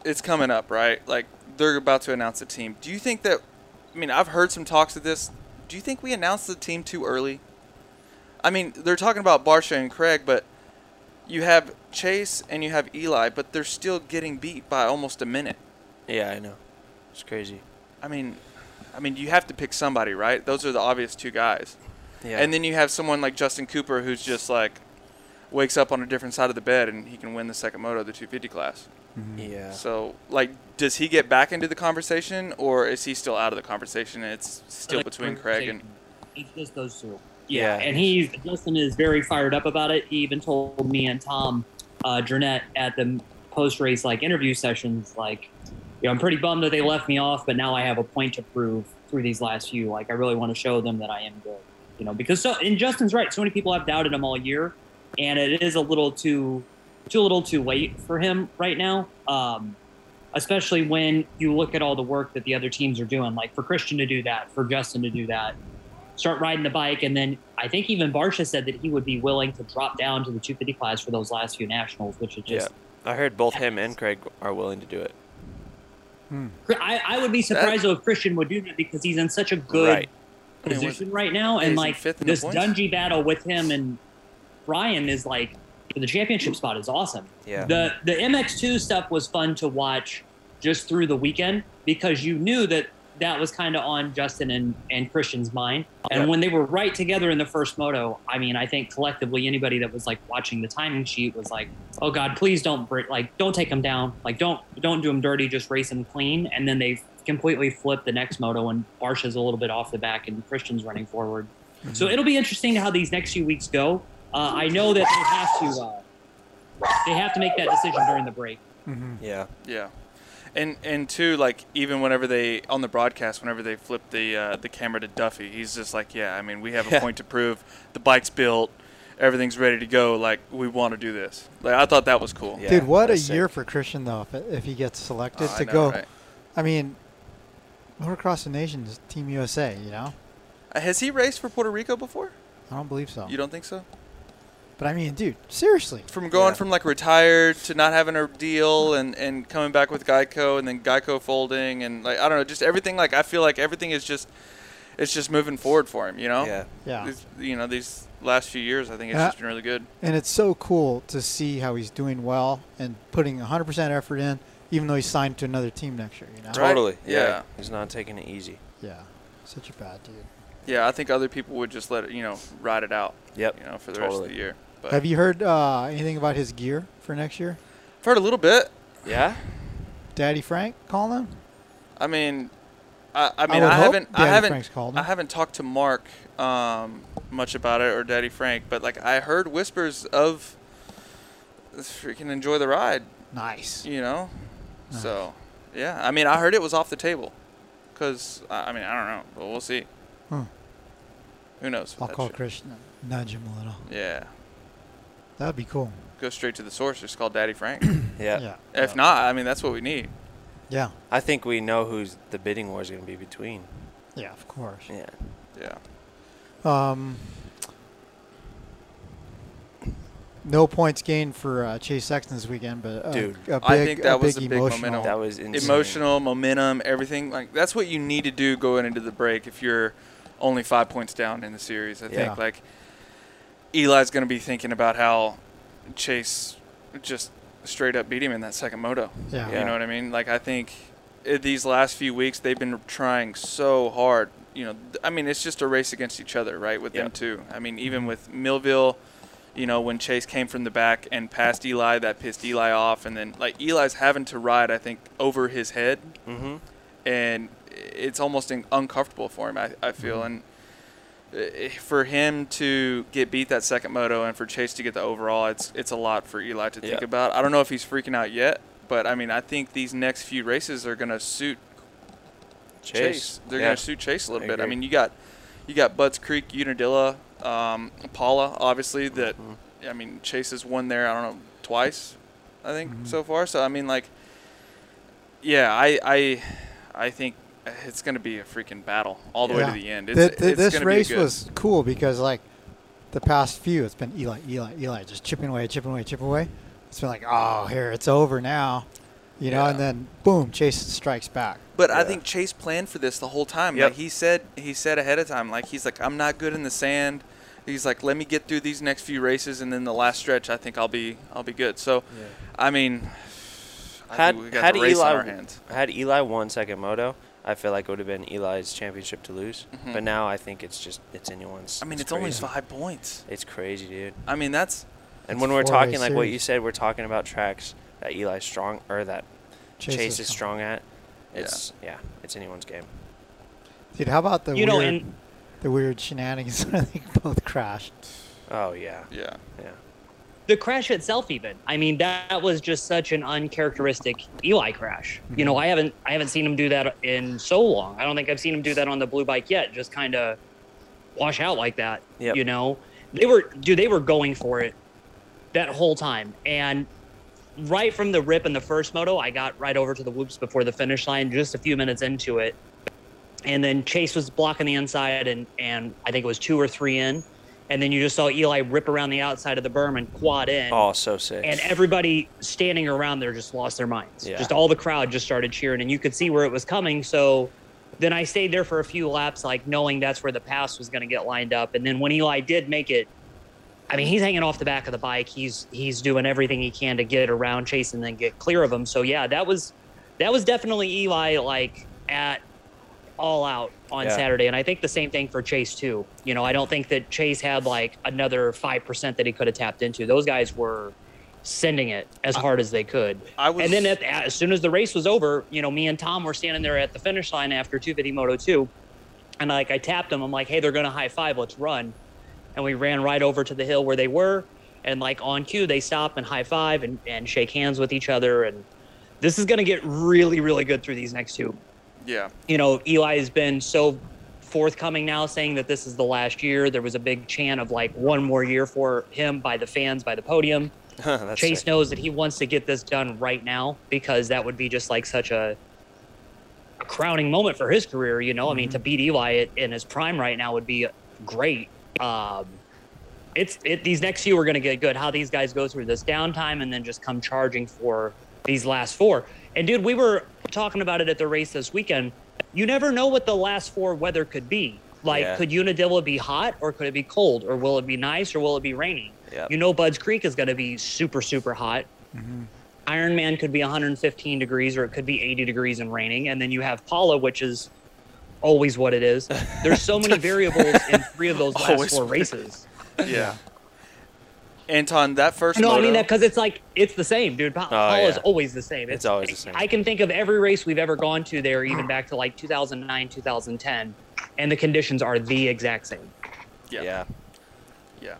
it's coming up, right? Like they're about to announce a team. Do you think that? I mean, I've heard some talks of this. Do you think we announced the team too early? I mean, they're talking about Barcia and Craig, but you have Chase and you have Eli, but they're still getting beat by almost a minute. Yeah, I know. It's crazy. I mean, I mean, you have to pick somebody, right? Those are the obvious two guys. Yeah. And then you have someone like Justin Cooper who's just like wakes up on a different side of the bed and he can win the second moto of the 250 class. yeah. So, like, does he get back into the conversation or is he still out of the conversation and it's still between Craig and It's just those two. Yeah, Yeah. and he Justin is very fired up about it. He even told me and Tom uh, Durnett at the post race like interview sessions, like, you know, I'm pretty bummed that they left me off, but now I have a point to prove through these last few. Like, I really want to show them that I am good. You know, because so and Justin's right. So many people have doubted him all year, and it is a little too, too little too late for him right now. Um, especially when you look at all the work that the other teams are doing. Like for Christian to do that, for Justin to do that, start riding the bike, and then I think even Barcia said that he would be willing to drop down to the 250 class for those last few nationals, which is just. Yeah. I heard both him and Craig are willing to do it. Hmm. I, I would be surprised though if Christian would do that because he's in such a good Right. I mean, position right now, and like fifth this points. Dungy battle with him and Ryan is like the championship spot is awesome. Yeah. The the MX2 stuff was fun to watch just through the weekend because you knew that that was kind of on Justin and, and Christian's mind. And Yep. when they were right together in the first moto, I mean, I think collectively anybody that was like watching the timing sheet was like, "Oh God, please don't break, like don't take them down, like don't don't do them dirty, just race them clean." And then they completely flipped the next moto, and Barcia's a little bit off the back, and Christian's running forward. So it'll be interesting how these next few weeks go. Uh, I know that they have to uh, they have to make that decision during the break. Yeah. Yeah, and and two, like even whenever they on the broadcast, whenever they flip the uh, the camera to Duffy, he's just like, yeah, I mean, we have a Yeah. point to prove. The bike's built, everything's ready to go. Like we want to do this. Like I thought that was cool. Yeah, Dude, what a sick. year for Christian though, if, if he gets selected Oh, I to know, go. right? I mean, motocross the nations, Team USA. You know, Uh, Has he raced for Puerto Rico before? I don't believe so. You don't think so? But I mean, dude, seriously. From going Yeah. from like retired to not having a deal and, and coming back with Geico and then Geico folding and like I don't know, just everything like I feel like everything is just it's just moving forward for him, you know? Yeah. Yeah. These- you know, these last few years I think it's Yeah. just been really good. And it's so cool to see how he's doing well and putting 100% effort in, even though he's signed to another team next year. You know? Right. Totally. Yeah. Yeah. He's not taking it easy. Yeah. Such a bad dude. Yeah, I think other people would just let it, you know, ride it out, Yep. you know, for the rest of the year. But Have you heard uh, anything about his gear for next year? I've heard a little bit. Yeah. Daddy Frank calling him? I mean, I, I mean, would I, haven't, I haven't, Frank's called him. I haven't talked to Mark um, much about it or Daddy Frank, but like I heard whispers of freaking enjoy the ride, Nice. you know. Nice. So, yeah, I mean, I heard it was off the table, cause I I mean, I don't know, but we'll see. Huh. Who knows? I'll call shit. Christian, and nudge him a little. Yeah, That would be cool. go straight to the source. Just call Daddy Frank. Yeah. Yeah. if not, I mean, that's what we need. Yeah. I think we know who's the bidding war is going to be between. Yeah, of course. Yeah. Yeah. Um, no points gained for uh, Chase Sexton this weekend, but uh, Dude, a big, I think that a was big a big emotional. momentum. That was insane. emotional momentum everything like that's what you need to do going into the break if you're only five points down in the series i think like eli's going to be thinking about how chase just straight up beat him in that second moto Yeah. you know what i mean like i think these last few weeks they've been trying so hard you know i mean it's just a race against each other right with them Yep. too i mean even with millville you know, when Chase came from the back and passed Eli, that pissed Eli off. And then, like, Eli's having to ride, I think, over his head. Mm-hmm. And it's almost in- uncomfortable for him, I, I feel. And uh, for him to get beat that second moto and for Chase to get the overall, it's it's a lot for Eli to think Yeah. about. I don't know if he's freaking out yet, but I mean, I think these next few races are going to suit Chase. They're yeah. going to suit Chase a little I bit. I mean, you got you got Budds Creek, Unadilla, um, Pala, obviously. That Mhm. I mean, Chase has won there. I don't know twice, I think Mhm. so far. So I mean, like, yeah, I I I think it's going to be a freaking battle all the way to the end. It's, Th- th- it's this race be good, was cool because like the past few, it's been Eli, Eli, Eli, just chipping away, chipping away, chipping away. It's been like, oh, here it's over now, you know, and then boom, Chase strikes back. But I think Chase planned for this the whole time. Yep. Like he said, he said ahead of time, like he's like, I'm not good in the sand. He's like, let me get through these next few races, and then the last stretch, I think I'll be, I'll be good. So, I mean, I Had think we got had the race Eli on our hands. had Eli won second moto, I feel like it would have been Eli's championship to lose. Mhm. But now I think it's just it's anyone's. I mean, it's, only five points. It's crazy, dude. I mean, that's And It's when we're talking like what you said, we're talking about tracks that Eli's strong or that Chase, Chase, is is strong. strong at. It's yeah. it's anyone's game. Dude, how about the you know, weird- and the weird shenanigans. I think both crashed. Oh yeah, Yeah. yeah. The crash itself even. I mean that was just such an uncharacteristic eli crash. You know mhm. i haven't i haven't seen him do that in so long. I don't think i've seen him do that on the blue bike yet just kind of wash out like that Yep. you know? They were dude they were going for it that whole time. And right from the rip in the first moto i got right over to the whoops before the finish line just a few minutes into it. And then chase was blocking the inside and and i think it was two or three in and then you just saw eli rip around the outside of the berm and quad in Oh, so sick. and everybody standing around there just lost their minds. Yeah. Just all the crowd just started cheering, and you could see where it was coming. So then I stayed there for a few laps, like knowing that's where the pass was going to get lined up. And then when Eli did make it, I mean, he's hanging off the back of the bike. He's he's doing everything he can to get around Chase and then get clear of him. So yeah, that was that was definitely Eli like at all out on Yeah. Saturday. And I think the same thing for Chase too. You know, I don't think that Chase had like another five percent that he could have tapped into. Those guys were sending it as hard as they could. I was and then at, as soon as the race was over, you know, me and Tom were standing there at the finish line after 250 Moto 2. And like I tapped them, I'm like, hey, they're gonna high five, let's run. And we ran right over to the hill where they were. And like on cue, they stop and high five and, and shake hands with each other. And this is gonna get really, really good through these next two yeah. you know, Eli has been so forthcoming now saying that this is the last year. There was a big chant of like one more year for him by the fans, by the podium. Chase sick. knows that he wants to get this done right now because that would be just like such a, a crowning moment for his career. You know, I mean, to beat Eli in his prime right now would be great. Um, it's it, these next few are going to get good. How these guys go through this downtime and then just come charging for these last four. And dude, we were talking about it at the race this weekend. You never know what the last four weather could be. Like, Yeah. could Unadilla be hot or could it be cold or will it be nice or will it be raining? Yep. You know, Budds Creek is going to be super, super hot. Mm-hmm. Ironman could be 115 degrees or it could be 80 degrees and raining. And then you have Pala, which is always what it is. There's so many variables in three of those last Always four races. Yeah. Anton, that first No, I mean that because it's like it's the same, dude. Pa- Oh, Pala's yeah. always the same. It's always the same. I can think of every race we've ever gone to there, even back to like 2009, 2010, and the conditions are the exact same. yeah. yeah. Yeah,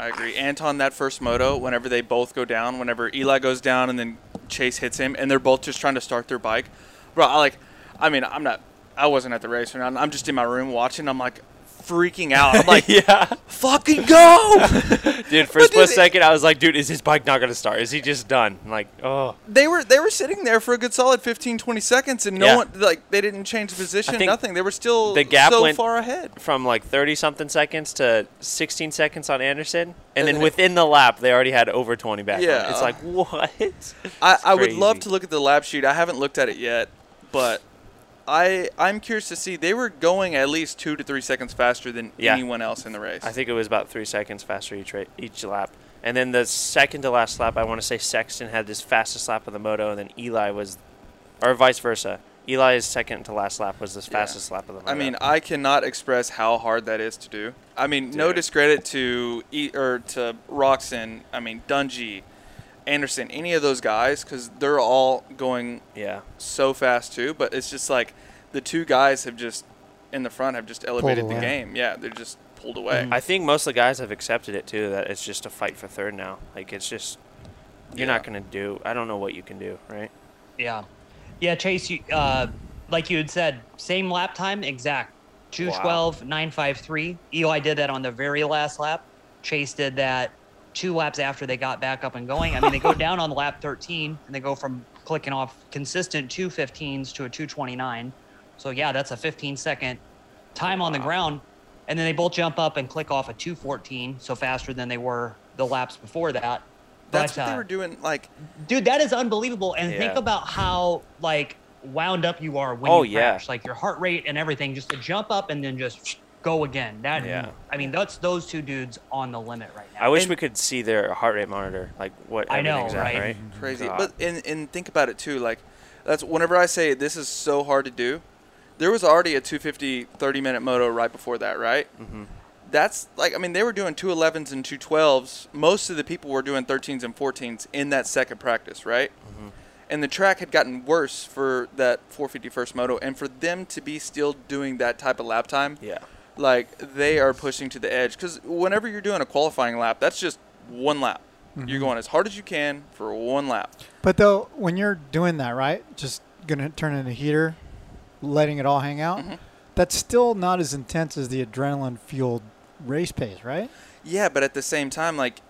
I agree. Anton, that first moto, whenever they both go down, whenever Eli goes down and then Chase hits him, and they're both just trying to start their bike, bro. I like. I mean, I'm not. I wasn't at the race, and I'm I'm just in my room watching. I'm like freaking out. I'm like, yeah. fucking go! Dude, for a split second, I was like, dude, is his bike not going to start? Is he just done? I'm like, oh. they were they were sitting there for a good solid 15, 20 seconds, and no Yeah. one like they didn't change position, nothing. They were still the gap so went- far ahead. From like 30 something seconds to 16 seconds on Anderson. And, then within the lap, they already had over 20 back. on. Yeah. It's like, what? I, I would love to look at the lap sheet. I haven't looked at it yet, but I I'm curious to see. They were going at least two to three seconds faster than Yeah. anyone else in the race. I think it was about three seconds faster each ra- each lap. And then the second to last lap, I want to say Sexton had his fastest lap of the moto, and then Eli was, or vice versa. Eli's second to last lap was the fastest lap of the moto. I mean, I cannot express how hard that is to do. I mean, no discredit to e- or to Roczen. I mean, Dungey, Anderson, any of those guys, because they're all going yeah, so fast too. But it's just like the two guys have just in the front have just elevated the game. Yeah, they're just pulled away. I think most of the guys have accepted it too. That it's just a fight for third now. Like it's just you're not gonna do. I don't know what you can do, right? Yeah, yeah. Chase, you, uh, like you had said, same lap time, exact. 212, 953. Eli did that on the very last lap. Chase did that two laps after they got back up and going. I mean, they go down on lap 13 and they go from clicking off consistent 215s to a 229. So, yeah, that's a 15 second time on the ground. And then they both jump up and click off a 214, so faster than they were the laps before that. That's But, what they uh, were doing. Like, dude that is unbelievable and think about how like wound up you are when Oh, you yeah. crash like your heart rate and everything just to jump up and then just go again that Yeah. i mean that's those two dudes on the limit right now I wish And- we could see their heart rate monitor, like what I know, everything's at, right? right? crazy. God. But and and think about it too. Like that's whenever I say this is so hard to do. There was already a 250 30 minute moto right before that, right? Mm-hmm. That's like I mean they were doing 211s and 212s. Most of the people were doing 13s and 14s in that second practice, right? Mm-hmm. And the track had gotten worse for that 450 first moto, and for them to be still doing that type of lap time, yeah, like they are pushing to the edge because whenever you're doing a qualifying lap, that's just one lap. Mm-hmm. You're going as hard as you can for one lap. But though, when you're doing that, right, just gonna turn in a heater, letting it all hang out, Mhm. that's still not as intense as the adrenaline fueled race pace, right? Yeah, but at the same time, like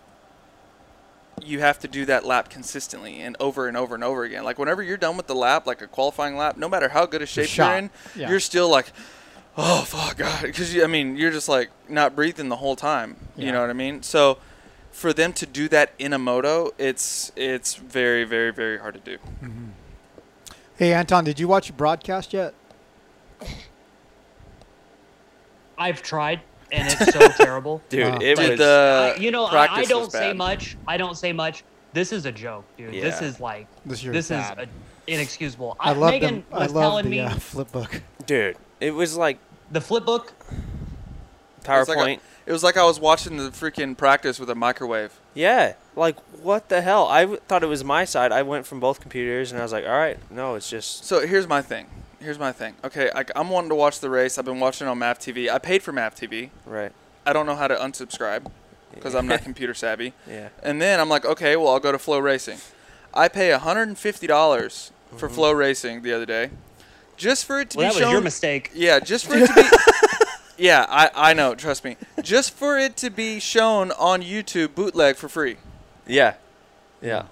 you have to do that lap consistently and over and over and over again. Like whenever you're done with the lap, like a qualifying lap, no matter how good a shape you're in, Yeah. you're still like, oh fuck God, because I mean you're just like not breathing the whole time. You know what I mean? So for them to do that in a moto, it's it's very very very hard to do. Hey, Anton, did you watch the broadcast yet? I've tried, and it's so terrible. Dude, Wow. it Dude, was. the I- you know, I, I don't say much. I don't say much. This is a joke, dude. This is like This this is a, inexcusable. I love Megan them. I was love telling the me uh, flip book. dude, it was like the flip book. It's like a- It was like I was watching the freaking practice with a microwave. yeah, like what the hell? I w- thought it was my side. I went from both computers and I was like, all right, no, it's just So here's my thing. Here's my thing. Okay, I, I'm wanting to watch the race. I've been watching it on MAV TV. I paid for MAV TV. right. I don't know how to unsubscribe because I'm not computer savvy. Yeah. And then I'm like, okay, well, I'll go to Flow Racing. I pay $150 for mm-hmm. Flow Racing the other day, just for it to Well, be that was shown. your mistake. Yeah, just for it to be. yeah, I, I know. Trust me. Just for it to be shown on YouTube bootleg for free. Yeah. Yeah.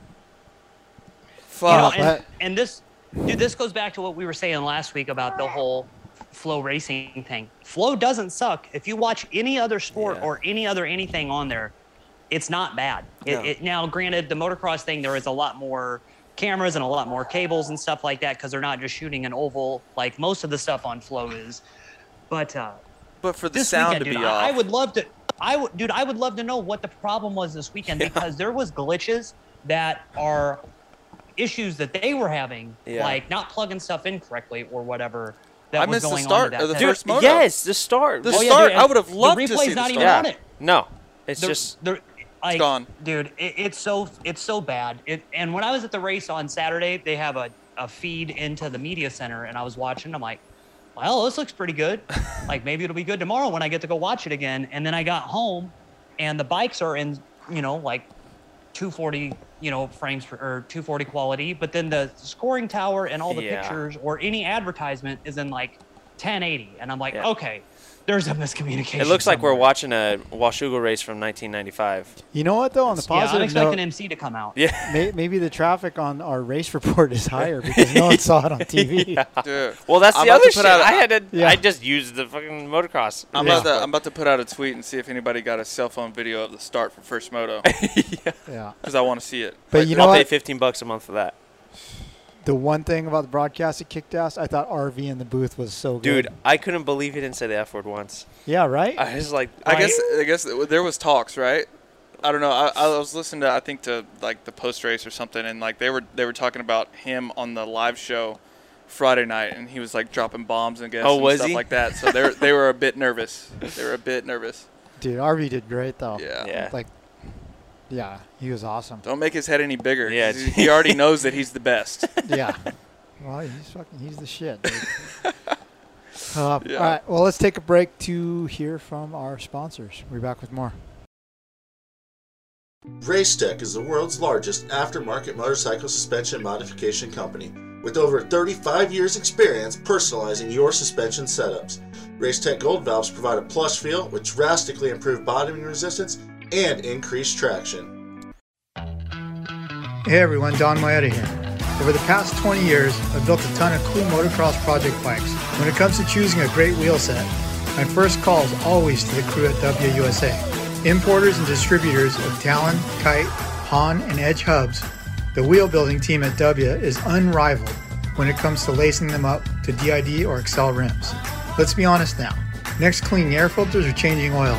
Fuck. You know, and, and this, dude, this goes back to what we were saying last week about the whole flow racing thing. Flow doesn't suck. If you watch any other sport Yeah. or any other anything on there, it's not bad. It, No. it, now, granted, the motocross thing, there is a lot more cameras and a lot more cables and stuff like that because they're not just shooting an oval like most of the stuff on Flow is. But uh, but for the this sound weekend, to dude, be I, off. I would love to. I would, dude. I would love to know what the problem was this weekend because there was glitches that are issues that they were having, Yeah. like not plugging stuff in correctly or whatever. That I was missed the going start on to that of the thing. first moto. Yes, the start. The Oh, yeah, start, dude, I would have loved the to replay's see the not start. even yeah. on it. No, it's The- just the- like, gone. dude. It, it's so it's so bad. It, and when I was at the race on Saturday, they have a, a feed into the media center, and I was watching. I'm like, well, this looks pretty good. like maybe it'll be good tomorrow when I get to go watch it again. And then I got home, and the bikes are in you know like 240 you know frames per, or 240 quality, but then the scoring tower and all the Yeah. pictures or any advertisement is in like 1080, and I'm like, Yeah. okay, there's a miscommunication. it looks like we're watching a Washougal race from 1995. You know what though? On the positive Yeah, I'm positive expecting note, MC to come out. Yeah. may, maybe the traffic on our race report is higher because no one saw it on TV. Dude. Well, that's I'm the other to shit. put out a- I had to. Yeah. I just used the fucking motocross. I'm, Yeah. about to, I'm about to put out a tweet and see if anybody got a cell phone video of the start for First Moto Yeah. because I want to see it. But Like, you know I'll pay 15 bucks a month for that. The one thing about the broadcast that kicked ass, I thought RV in the booth was so good. Dude, I couldn't believe he didn't say the F word once. Yeah, right? I was like, I why- guess I guess there was talks, right? I don't know. I, I was listening to I think to like the post race or something, and like they were they were talking about him on the live show Friday night, and he was like dropping bombs and guess Oh, and was stuff he? like that. So they were they were a bit nervous. They were a bit nervous. Dude, RV did great though. Yeah. Yeah. Like, yeah, he was awesome. Don't make his head any bigger. Yeah. he he already knows that he's the best. yeah. Well, he's fucking, he's the shit. Uh, Yeah. All right. Well, let's take a break to hear from our sponsors. We'll be back with more. Racetech is the world's largest aftermarket motorcycle suspension modification company with over 35 years experience personalizing your suspension setups. Racetech Gold valves provide a plush feel with drastically improved bottoming resistance and increased traction. Hey everyone, Donn Maeda here. Over the past 20 years, I've built a ton of cool motocross project bikes. When it comes to choosing a great wheel set, my first call is always to the crew at Dubya USA. Importers and distributors of Talon, Kite, Haan, and Edge hubs, the wheel building team at Dubya is unrivaled when it comes to lacing them up to DID or Excel rims. Let's be honest now. Next cleaning air filters or changing oil,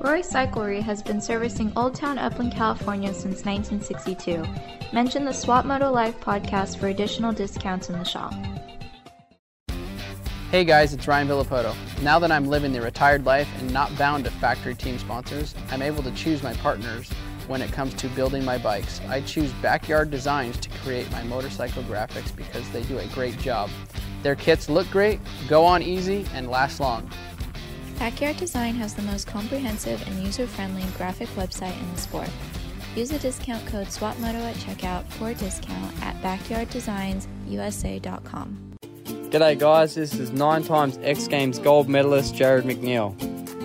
Roy Cyclery has been servicing Old Town Upland, California since 1962. Mention the Swap Moto Live podcast for additional discounts in the shop. Hey guys, it's Ryan Villopoto. Now that I'm living the retired life and not bound to factory team sponsors, I'm able to choose my partners when it comes to building my bikes. I choose Backyard Designs to create my motorcycle graphics because they do a great job. Their kits look great, go on easy, and last long. Backyard Design has the most comprehensive and user-friendly graphic website in the sport. Use the discount code SWAPMOTO at checkout for a discount at backyarddesigns.usa.com. G'day guys, this is nine times X Games gold medalist Jarryd McNeil.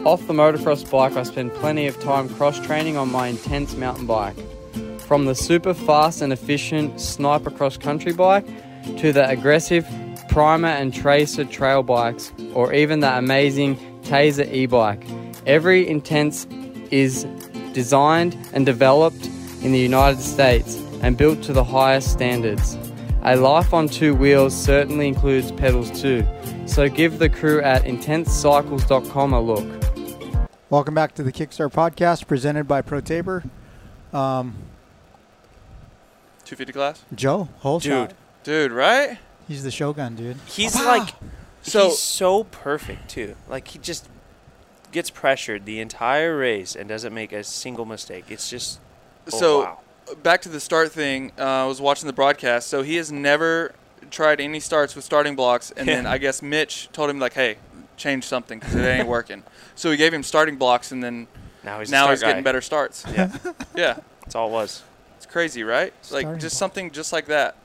Off the motocross bike, I spend plenty of time cross training on my intense mountain bike. From the super fast and efficient sniper cross country bike to the aggressive primer and tracer trail bikes, or even the amazing Tazer e bike. Every intense is designed and developed in the United States and built to the highest standards. A life on two wheels certainly includes pedals too, so give the crew at intensecycles.com a look. Welcome back to the Kickstarter podcast presented by ProTaper. Um, 250 class? Joe, whole shot. Dude, right? He's the Shogun, dude. He's Wow. like, So- he's so perfect too. Like he just gets pressured the entire race and doesn't make a single mistake. It's just oh, so wow. back to the start thing. Uh, I was watching the broadcast. So he has never tried any starts with starting blocks, and then I guess Mitch told him like, "Hey, change something because it ain't working." So he gave him starting blocks, and then Now he's now start he's getting better starts. Yeah, Yeah, that's all it was. it's crazy, right? like just block. something just like that.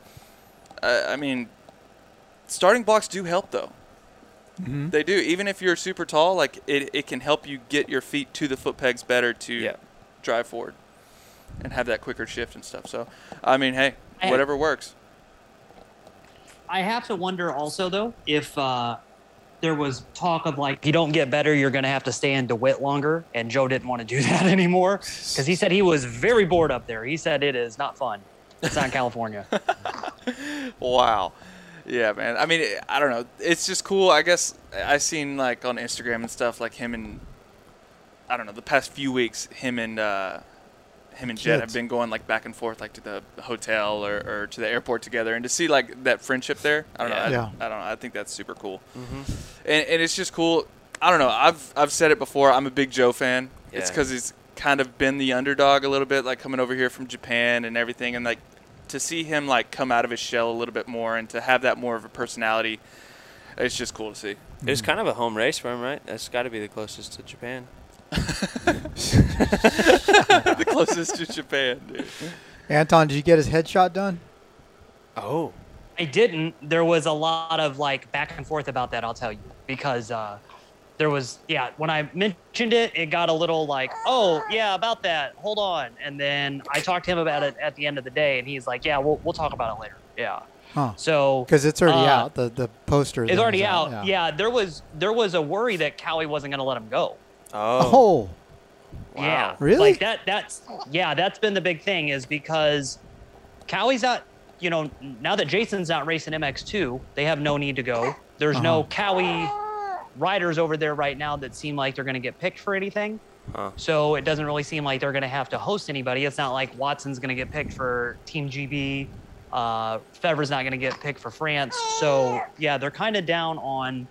Uh, I mean, starting blocks do help though. Mhm. They do. Even if you're super tall, like it, it can help you get your feet to the foot pegs better to Yeah. drive forward and have that quicker shift and stuff. So, I mean, hey, I- whatever works. I have to wonder also though if uh, there was talk of like, if you don't get better, you're going to have to stay in DeWitt longer, and Joe didn't want to do that anymore because he said he was very bored up there. He said it is not fun. It's not California. Wow. Yeah, man. I mean, I don't know. It's just cool. I guess I seen like on Instagram and stuff like him and I don't know the past few weeks him and uh, him and Jett have been going like back and forth like to the hotel or, or to the airport together and to see like that friendship there. I don't know. I, Yeah. I don't know. I think that's super cool. Mm-hmm. And, and it's just cool. I don't know. I've I've said it before. I'm a big Joe fan. It's because he's kind of been the underdog a little bit, like coming over here from Japan and everything, and like to see him like come out of his shell a little bit more and to have that more of a personality. It's just cool to see. It was kind of a home race for him, right? That's got to be the closest to Japan. the closest to Japan, dude. Anton, did you get his headshot done? Oh, I didn't. There was a lot of like back and forth about that. I'll tell you because uh, there was yeah. When I mentioned it, it got a little like, oh yeah, about that. Hold on. And then I talked to him about it at the end of the day, and he's like, yeah, we'll we'll talk about it later. Yeah. Huh. So Because it's already uh, out. The the poster. It's thing already is out. Yeah. There was there was a worry that Kawi wasn't going to let him go. oh, Oh. Yeah. Really? Like that that's yeah, that's been the big thing is because Kawi's not you know, now that Jason's not racing MX2, they have no need to go. There's no Uh-huh. Kawi riders over there right now that seem like they're going to get picked for anything. Huh. So it doesn't really seem like they're going to have to host anybody. It's not like Watson's going to get picked for Team GB. Uh, Febvre's not going to get picked for France. So yeah, they're kind of down on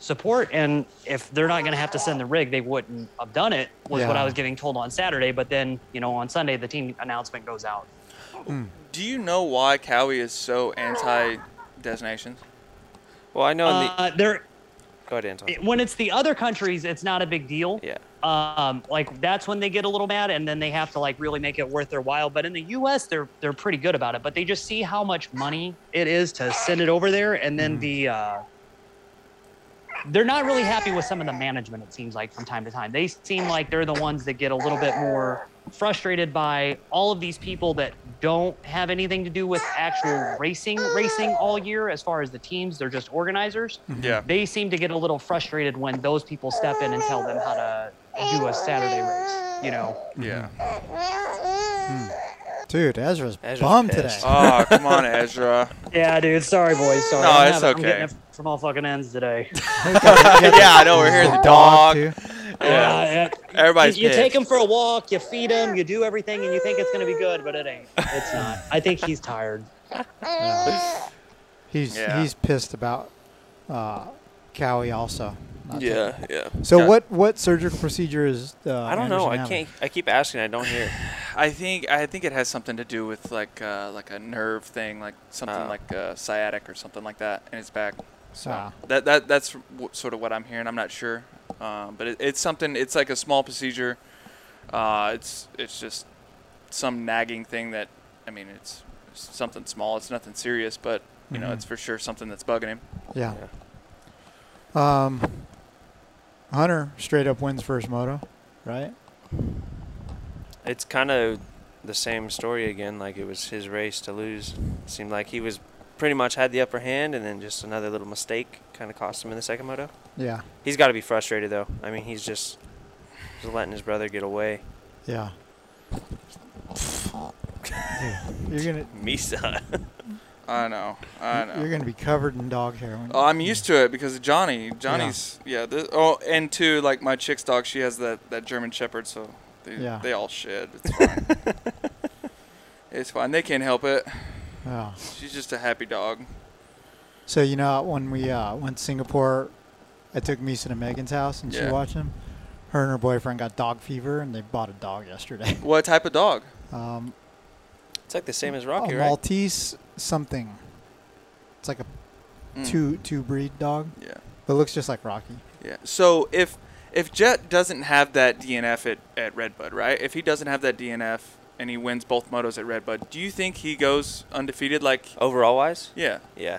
support. And if they're not going to have to send the rig, they wouldn't have done it. Was what I was getting told on Saturday. But then you know on Sunday the team announcement goes out. Do you know why Kawi is so anti destinations? Well, I know in the. Uh, they're Go ahead, Anton. it- when it's the other countries, it's not a big deal. Yeah. Um, like that's when they get a little mad, and then they have to like really make it worth their while. But in the U.S., they're they're pretty good about it. But they just see how much money it is to send it over there, and then the uh, they're not really happy with some of the management. It seems like from time to time, they seem like they're the ones that get a little bit more frustrated by all of these people that don't have anything to do with actual racing racing all year as far as the teams they're just organizers mm-hmm. Yeah. they seem to get a little frustrated when those people step in and tell them how to do a Saturday race. You know. Yeah. Dude, Ezra's, Ezra's bummed pissed. today. Oh, come on, Ezra. Yeah, dude. Sorry, boys. Sorry. No, I'm it's having- I'm okay. getting it from all fucking ends today. yeah, I know. We're hearing the dog. too. Yeah. Uh, Everybody's you, you take pissed. him for a walk, you feed him, you do everything, and you think it's gonna be good, but it ain't. It's not. I think he's tired. He's Yeah. he's pissed about uh, Kawi also. Not Yeah, taking- yeah. So Yeah. what what surgical procedure is? Uh, I don't know. I having? can't. I keep asking. I don't hear. I think I think it has something to do with like uh, like a nerve thing, like something Oh. like uh, sciatic or something like that in his back. So that that that's w- sort of what I'm hearing. I'm not sure, um, but it, it's something. It's like a small procedure. Uh, it's it's just some nagging thing that I mean it's, it's something small. It's nothing serious, but you know Mhm. it's for sure something that's bugging him. Yeah. Um, Hunter straight up wins first moto, right? It's kind of the same story again. Like it was his race to lose. seemed like he was pretty much had the upper hand, and then just another little mistake kind of cost him in the second moto. Yeah. He's got to be frustrated though. I mean, he's just, just letting his brother get away. Yeah. You're gonna Misa. I know. I know. you're gonna be covered in dog hair. When Oh, I'm used to it because of Johnny. Johnny's yeah. this, oh, and too like my chick's dog. She has that, that German Shepherd, so they, Yeah. they all shed. It's fine. it's fine. They can't help it. Yeah. She's just a happy dog. So you know when we uh, went to Singapore, I took Misa to Megan's house and she watched him. Her and her boyfriend got dog fever and they bought a dog yesterday. What type of dog? Um, It's like the same as a Rocky, right? Maltese something. It's like a Mm. two two breed dog. Yeah. But it looks just like Rocky. Yeah. So if if Jett doesn't have that DNF at, at Redbud, right? If he doesn't have that DNF and he wins both motos at Redbud, do you think he goes undefeated? Like Overall wise, yeah. yeah.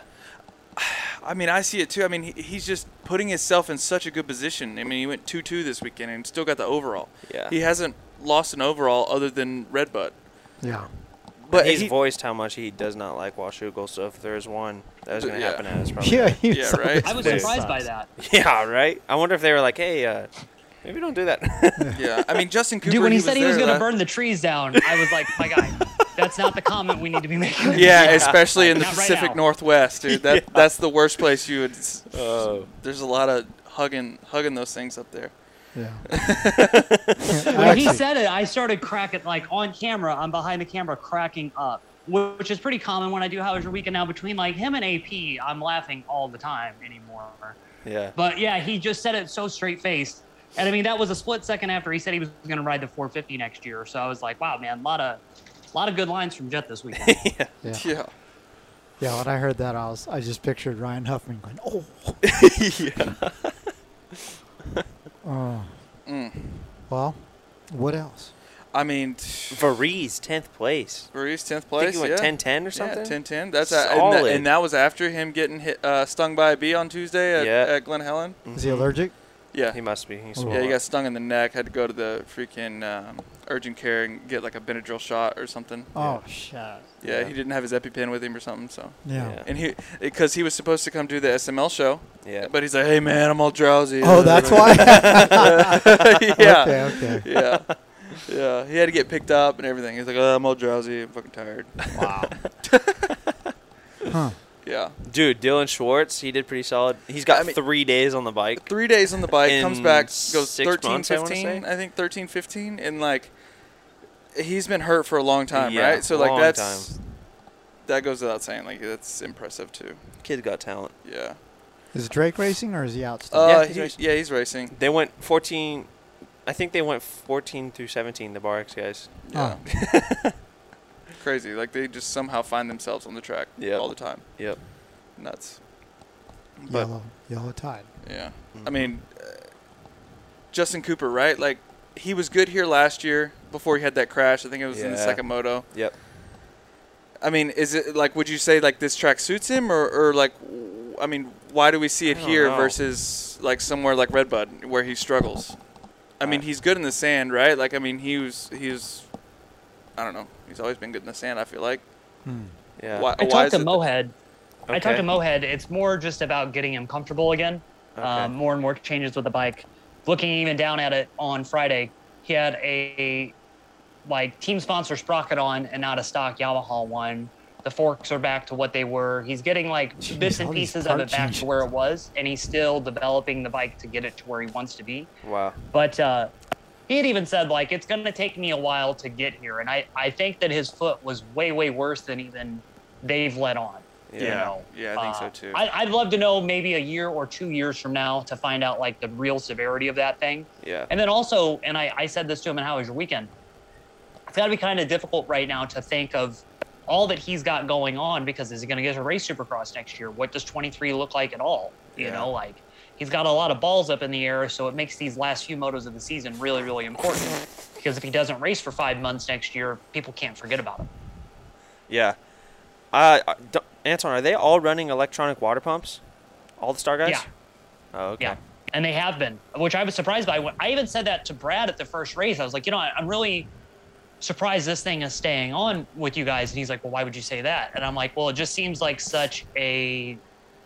I mean, I see it too. I mean, he, he's just putting himself in such a good position. I mean, he went 2 2 this weekend and still got the overall. Yeah. He hasn't lost an overall other than Redbud. Yeah. But he's he- voiced how much he does not like Washougal. So if there's one that was going to Yeah. happen at, it's probably Yeah, that. he was Yeah, like- right? I was Dude. surprised by that. Yeah, right. I wonder if they were like, "Hey, uh, maybe don't do that." Yeah. I mean, Justin Cooper. Dude, when he, said he was gonna burn the trees down, I was like, my guy, that's not the comment we need to be making. Yeah, especially in the Not Pacific now. Northwest, dude. That that's the worst place you would. s- Oh. There's a lot of hugging hugging those things up there. Yeah. When he said it, I started cracking like on camera. I'm behind the camera cracking up, which is pretty common when I do How Was Your Weekend now. Between like him and AP, I'm laughing all the time anymore. yeah. But yeah, he just said it so straight faced. And I mean, that was a split second after he said he was going to ride the 450 next year. So I was like, wow, man, a lot of, a lot of good lines from Jett this weekend. Yeah. Yeah. Yeah, when I heard that, I was I just pictured Ryan Huffman going, "Oh, yeah. Oh." Mm. Well, what else? I mean, Varese, tenth place. Varese tenth place. I place. think he went yeah. 10-10 or something. Yeah, 10 10. That's a, and, that, and that was after him getting hit, uh, stung by a bee on Tuesday at, Yeah. at Glen Helen. Is he allergic? Yeah. He must be. He's. Yeah, he got stung in the neck. Had to go to the freaking um, urgent care and get like a Benadryl shot or something. Oh shit. Yeah, Yeah. he didn't have his EpiPen with him or something. So. Yeah. Yeah. And he, because he was supposed to come do the SML show, Yeah. but he's like, "Hey man, I'm all drowsy." Oh, that's why. yeah. Okay, okay. Yeah. Yeah. He had to get picked up and everything. He's like, "Oh, I'm all drowsy. I'm fucking tired." Wow. huh. Yeah. Dude, Dilan Schwartz, he did pretty solid. He's got I mean- three days on the bike. Three days on the bike, comes back, goes six 13, months, I wanna 15, say? I, think 13, 15, and like, he's been hurt for a long time, Yeah, right? So like long that's that goes without saying. Like that's impressive too. Kid got talent. Yeah. Is Drake racing or is he out still? Uh, Yeah, he's he- racing. yeah, he's racing. They went 14. I think they went 14 through 17. The Bar X guys. Yeah. Crazy. Like they just somehow find themselves on the track Yep. all the time. Yep. Nuts. But Yellow, yellow tide. yeah, I Mm-hmm. mean, uh, Justin Cooper, right? Like he was good here last year before he had that crash. I think it was in the second moto. Yep. I mean, is it like would you say like this track suits him, or, or like, I mean, why do we see it here know. versus like somewhere like Redbud where he struggles? I mean, he's good in the sand, right? Like, I mean, he was he was, I don't know, he's always been good in the sand. I feel like. Hmm. Yeah. Why, I why talked is to it- Mohead. I talked to Mohead. It's more just about getting him comfortable again. Okay. Um, more and more changes with the bike. Looking even down at it on Friday, he had a like team sponsor sprocket on and not a stock Yamaha one. The forks are back to what they were. He's getting like Jeez, bits and pieces of it back changes. to where it was, and he's still developing the bike to get it to where he wants to be. Wow. But uh, he had even said like it's going to take me a while to get here, and I I think that his foot was way way worse than even they've let on. you Yeah. know? Yeah, I think so Uh, too. I, I'd love to know maybe a year or two years from now to find out like the real severity of that thing. Yeah. And then also, and I, I said this to him, and how was your weekend? It's got to be kind of difficult right now to think of all that he's got going on because is he going to get to race Supercross next year? What does 23 look like at all? You Yeah. know, like he's got a lot of balls up in the air, so it makes these last few motos of the season really, really important. Because if he doesn't race for five months next year, people can't forget about him. Yeah. Uh, Anton, are they all running electronic water pumps? All the Star guys? Yeah. Oh, okay. Yeah, and they have been, which I was surprised by. I even said that to Brad at the first race. I was like, you know, I'm really surprised this thing is staying on with you guys. And he's like, well, why would you say that? And I'm like, well, it just seems like such a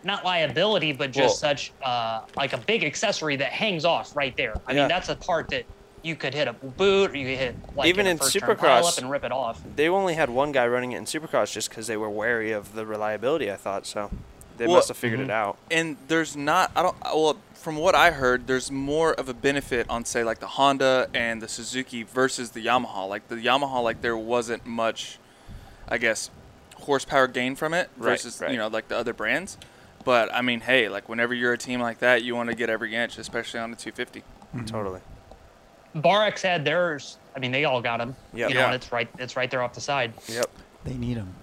not liability, but just Well- such uh, like a big accessory that hangs off right there. I Yeah. mean, that's a part that you could hit a boot or you could hit like Even a in first turn pile Supercross- up and rip it off. They only had one guy running it in Supercross just because they were wary of the reliability, I thought. So they Well- must have figured it out. and there's not i don't well from what i heard there's more of a benefit on say like the honda and the suzuki versus the yamaha like the yamaha like there wasn't much i guess horsepower gain from it Right, versus right. you know like the other brands but i mean hey like whenever you're a team like that you want to get every inch especially on the 250 mm-hmm. Totally. Bar X had theirs. I mean, they all got them. Yep. You know, Yeah. and it's right. It's right there off the side. Yep. They need them.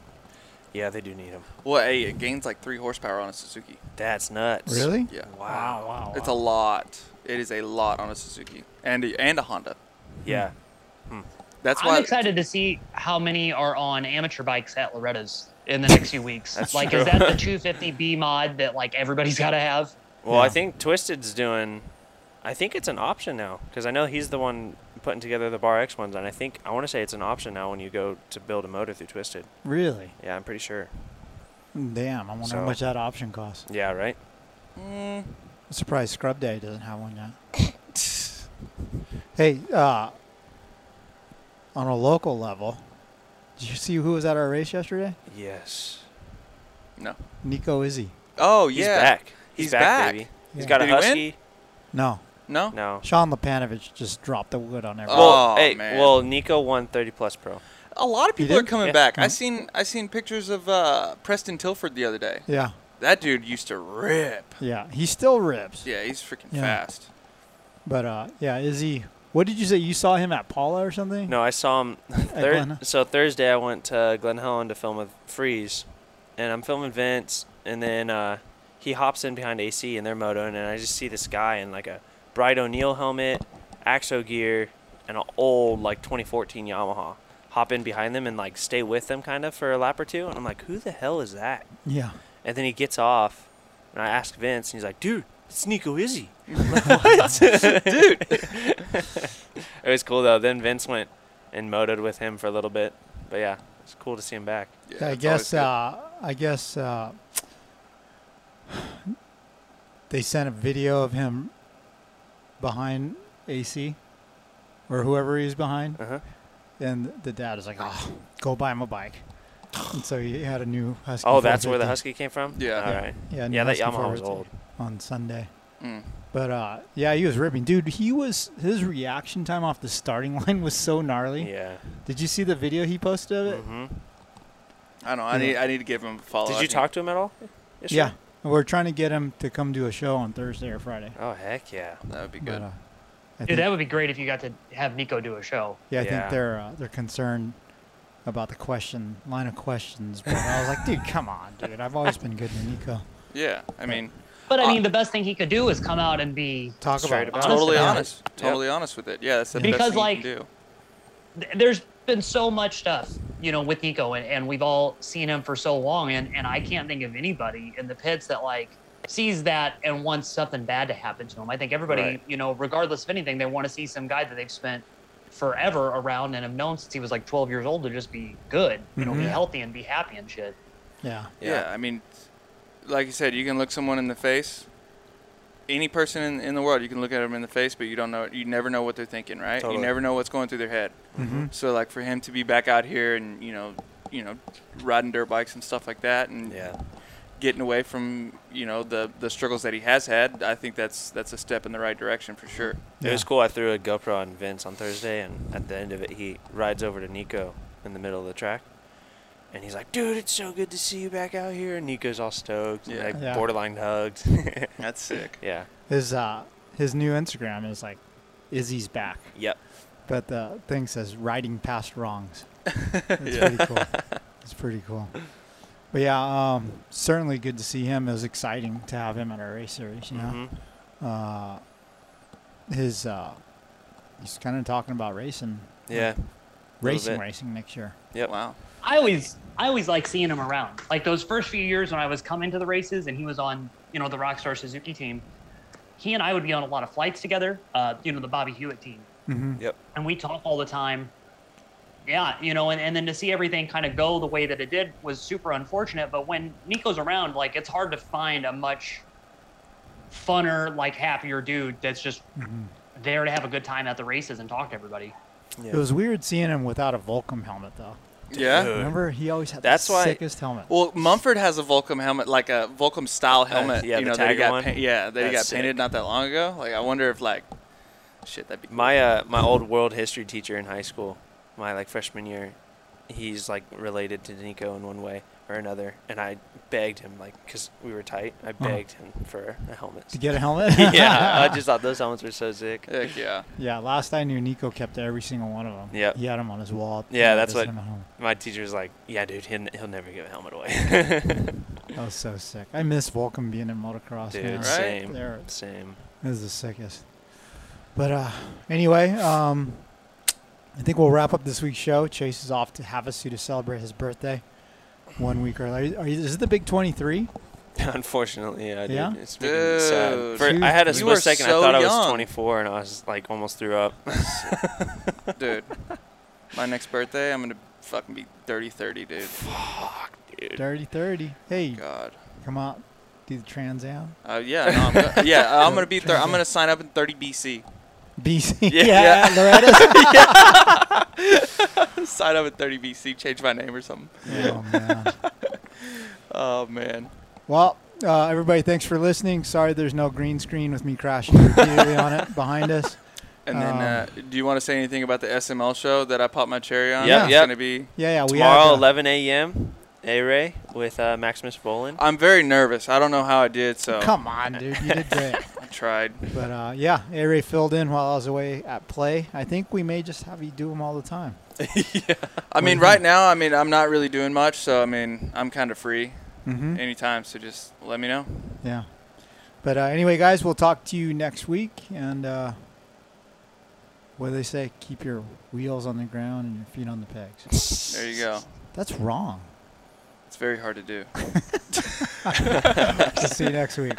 Yeah, they do need them. well hey it gains like three horsepower on a suzuki That's nuts. Really? yeah Wow. wow. it's a lot it is a lot on a suzuki and a, and a honda Yeah. Hmm. Hmm. that's why I'm excited to see how many are on amateur bikes at Loretta's in the next few weeks. That's like, true. is that the 250B mod that like everybody's got to have? Well, I think Twisted's doing. I think it's an option now because I know he's the one putting together the Bar X ones, and I think I want to say it's an option now when you go to build a motor through Twisted. Really? Yeah, I'm pretty sure. Damn, I wonder So- how much that option costs. Yeah, right. Mm, I'm surprised Scrub Day doesn't have one yet. hey, uh, on a local level, did you see who was at our race yesterday? Yes. no Nico Izzi. oh yeah. He's back. He's back, back. baby. Yeah. He's got Did a he win? husky. No, no No. Sean Lepanovich just dropped the wood on everyone. Oh, well, hey, man. well, Nico won 30 plus pro. A lot of He people are coming Yeah. back. I Mm. seen I seen pictures of uh, Preston Tilford the other day. Yeah, That dude used to rip. yeah, he still rips. Yeah, he's freaking Yeah. fast. But uh, yeah, Izzi. What did you say? You saw him at Pala or something? No, I saw him. Thir- so Thursday I went to Glen Helen to film with Freeze, and I'm filming Vince, and then uh, he hops in behind AC in their moto, and then I just see this guy in like a Bright O'Neill helmet, Axo gear, and an old like 2014 Yamaha. Hop in behind them and like stay with them kind of for a lap or two, and I'm like, who the hell is that? Yeah. And then he gets off, and I ask Vince, and he's like, dude, it's Nico Izzi. I'm like, what? dude. it was cool though. Then Vince went and motored with him for a little bit. But yeah, it's cool to see him back. Yeah, I guess. Uh, I guess. Uh, they sent a video of him behind AC, or whoever he's behind, Uh huh. and the dad is like, "Oh, go buy him a bike." And so he had a new Husky. Oh, that's where the Husky came from. Yeah. All Yeah. right. Yeah, new Yeah, that Husky Yamaha was 450 old. On Sunday. Mm. But uh, yeah, he was ripping, dude. He was his reaction time off the starting line was so gnarly. Yeah. Did you see the video he posted of it? hmm I don't know. I Yeah. need I need to give him a follow. Did you talk to him at all? Yeah, We're trying to get him to come do a show on Thursday or Friday. Oh heck yeah, that would be But, uh, Dude, think, that would be great if you got to have Nico do a show. yeah, I Yeah. think they're uh, they're concerned about the question line of questions. But I was like, dude, come on, dude. I've always been good to Nico. Yeah, I mean, But I Uh, mean, the best thing he could do is come out and be Talk about about it. it. totally about it. honest, totally honest with it. Yeah, that's the best Because, thing like, you can do. th- there's been so much stuff, you know, with Nico, and, and we've all seen him for so long, and, and I can't think of anybody in the pits that like sees that and wants something bad to happen to him. I think everybody, Right. you know, regardless of anything, they want to see some guy that they've spent forever around and have known since he was like 12 years old to just be good, you know, be Mhm. healthy and be happy and shit. Yeah. Yeah. I mean, like you said, you can look someone in the face. Any person in, in the world, you can look at them in the face, but you don't know. You never know what they're thinking, right? Totally. You never know what's going through their head. Mhm. So, like for him to be back out here and you know, you know, riding dirt bikes and stuff like that, and yeah. getting away from you know the the struggles that he has had, I think that's that's a step in the right direction for sure. It was cool. I threw a GoPro on Vince on Thursday, and at the end of it, he rides over to Nico in the middle of the track, and he's like, "Dude, it's so good to see you back out here." And Nico's all stoked, Yeah. like Yeah. borderline hugs. That's sick. yeah. His uh his new Instagram is like Izzi's back, Yep. but the thing says riding past wrongs. It's Yeah. pretty cool. It's pretty cool. But yeah, um, certainly good to see him. It was exciting to have him at our race series. You know, Mhm. uh, his uh, he's kind of talking about racing. Yeah. racing, racing next year. Yep. Wow. I always I always like seeing him around. Like those first few years when I was coming to the races and he was on, you know, the Rockstar Suzuki team. He and I would be on a lot of flights together. Uh, you know, the Bobby Hewitt team. Mm-hmm. Yep. And we talk all the time. Yeah, you know, and, and then to see everything kind of go the way that it did was super unfortunate. But when Nico's around, like it's hard to find a much funner, like happier dude that's just there to have a good time at the races and talk to everybody. Yeah. It was weird seeing him without a Volcom helmet though. Yeah. Dude. Remember, he always had That's the why- sickest helmet. Well, Mumford has a Volcom helmet, like a Volcom style helmet. Uh, yeah, you the know that he Tiger got one? paint- yeah that he got That's painted not that long ago. Like I wonder if like shit that'd be cool. My uh, my old world history teacher in high school, my like freshman year, he's like related to Nico in one way or another, and I begged him like because we were tight. I begged him for a helmet. to get a helmet. yeah, I just thought those helmets were so sick. Heck yeah. Yeah, last I knew, Nico kept every single one of them. Yeah. He had them on his wall. Yeah, that's what in the home. my teacher was like. Yeah, dude, he'll, he'll never give a helmet away. That was so sick. I miss Volcom being in motocross. dude, man. Right? same, They're- same. It was the sickest. But uh, anyway, um, I think we'll wrap up this week's show. Chase is off to Havasu to celebrate his birthday one week early. Are you, is it the big 23? Unfortunately, yeah, dude. Yeah? It's making me sad. Dude. For, You- I had a split second. so I thought I was 24, and I was like almost threw up. dude. My next birthday, I'm gonna fucking be 30, 30, dude. Fuck, dude. Dirty 30. Hey, God. come out. Do the Trans Am. Uh, yeah, no, I'm gonna, yeah, I'm gonna be. Thir- I'm gonna sign up in 30 BC. BC. Yeah. Loretta's. sign up at 30 BC. Change my name or something. oh, man. Oh man. Well, uh, everybody, thanks for listening. Sorry there's no green screen with me crashing repeatedly on it behind us. And then, Um, uh, do you want to say anything about the SML show that I popped my cherry on? Yep, It's yep. gonna be. Yeah, yeah. We Tomorrow, had, uh, 11 a.m. A Ray with uh, Maximus Vohland. I'm very nervous. I don't know how I did, so Come on, dude. You did great. I tried. But uh, yeah, A-Ray filled in while I was away at play. I think we may just have you do them all the time. yeah. I mean, right now, I mean, I'm not really doing much, so I mean, I'm kind of free Mm-hmm. anytime. So just let me know. Yeah. But uh, anyway, guys, we'll talk to you next week. And uh, what do they say? Keep your wheels on the ground and your feet on the pegs. There you go. That's wrong. It's very hard to do. See you next week.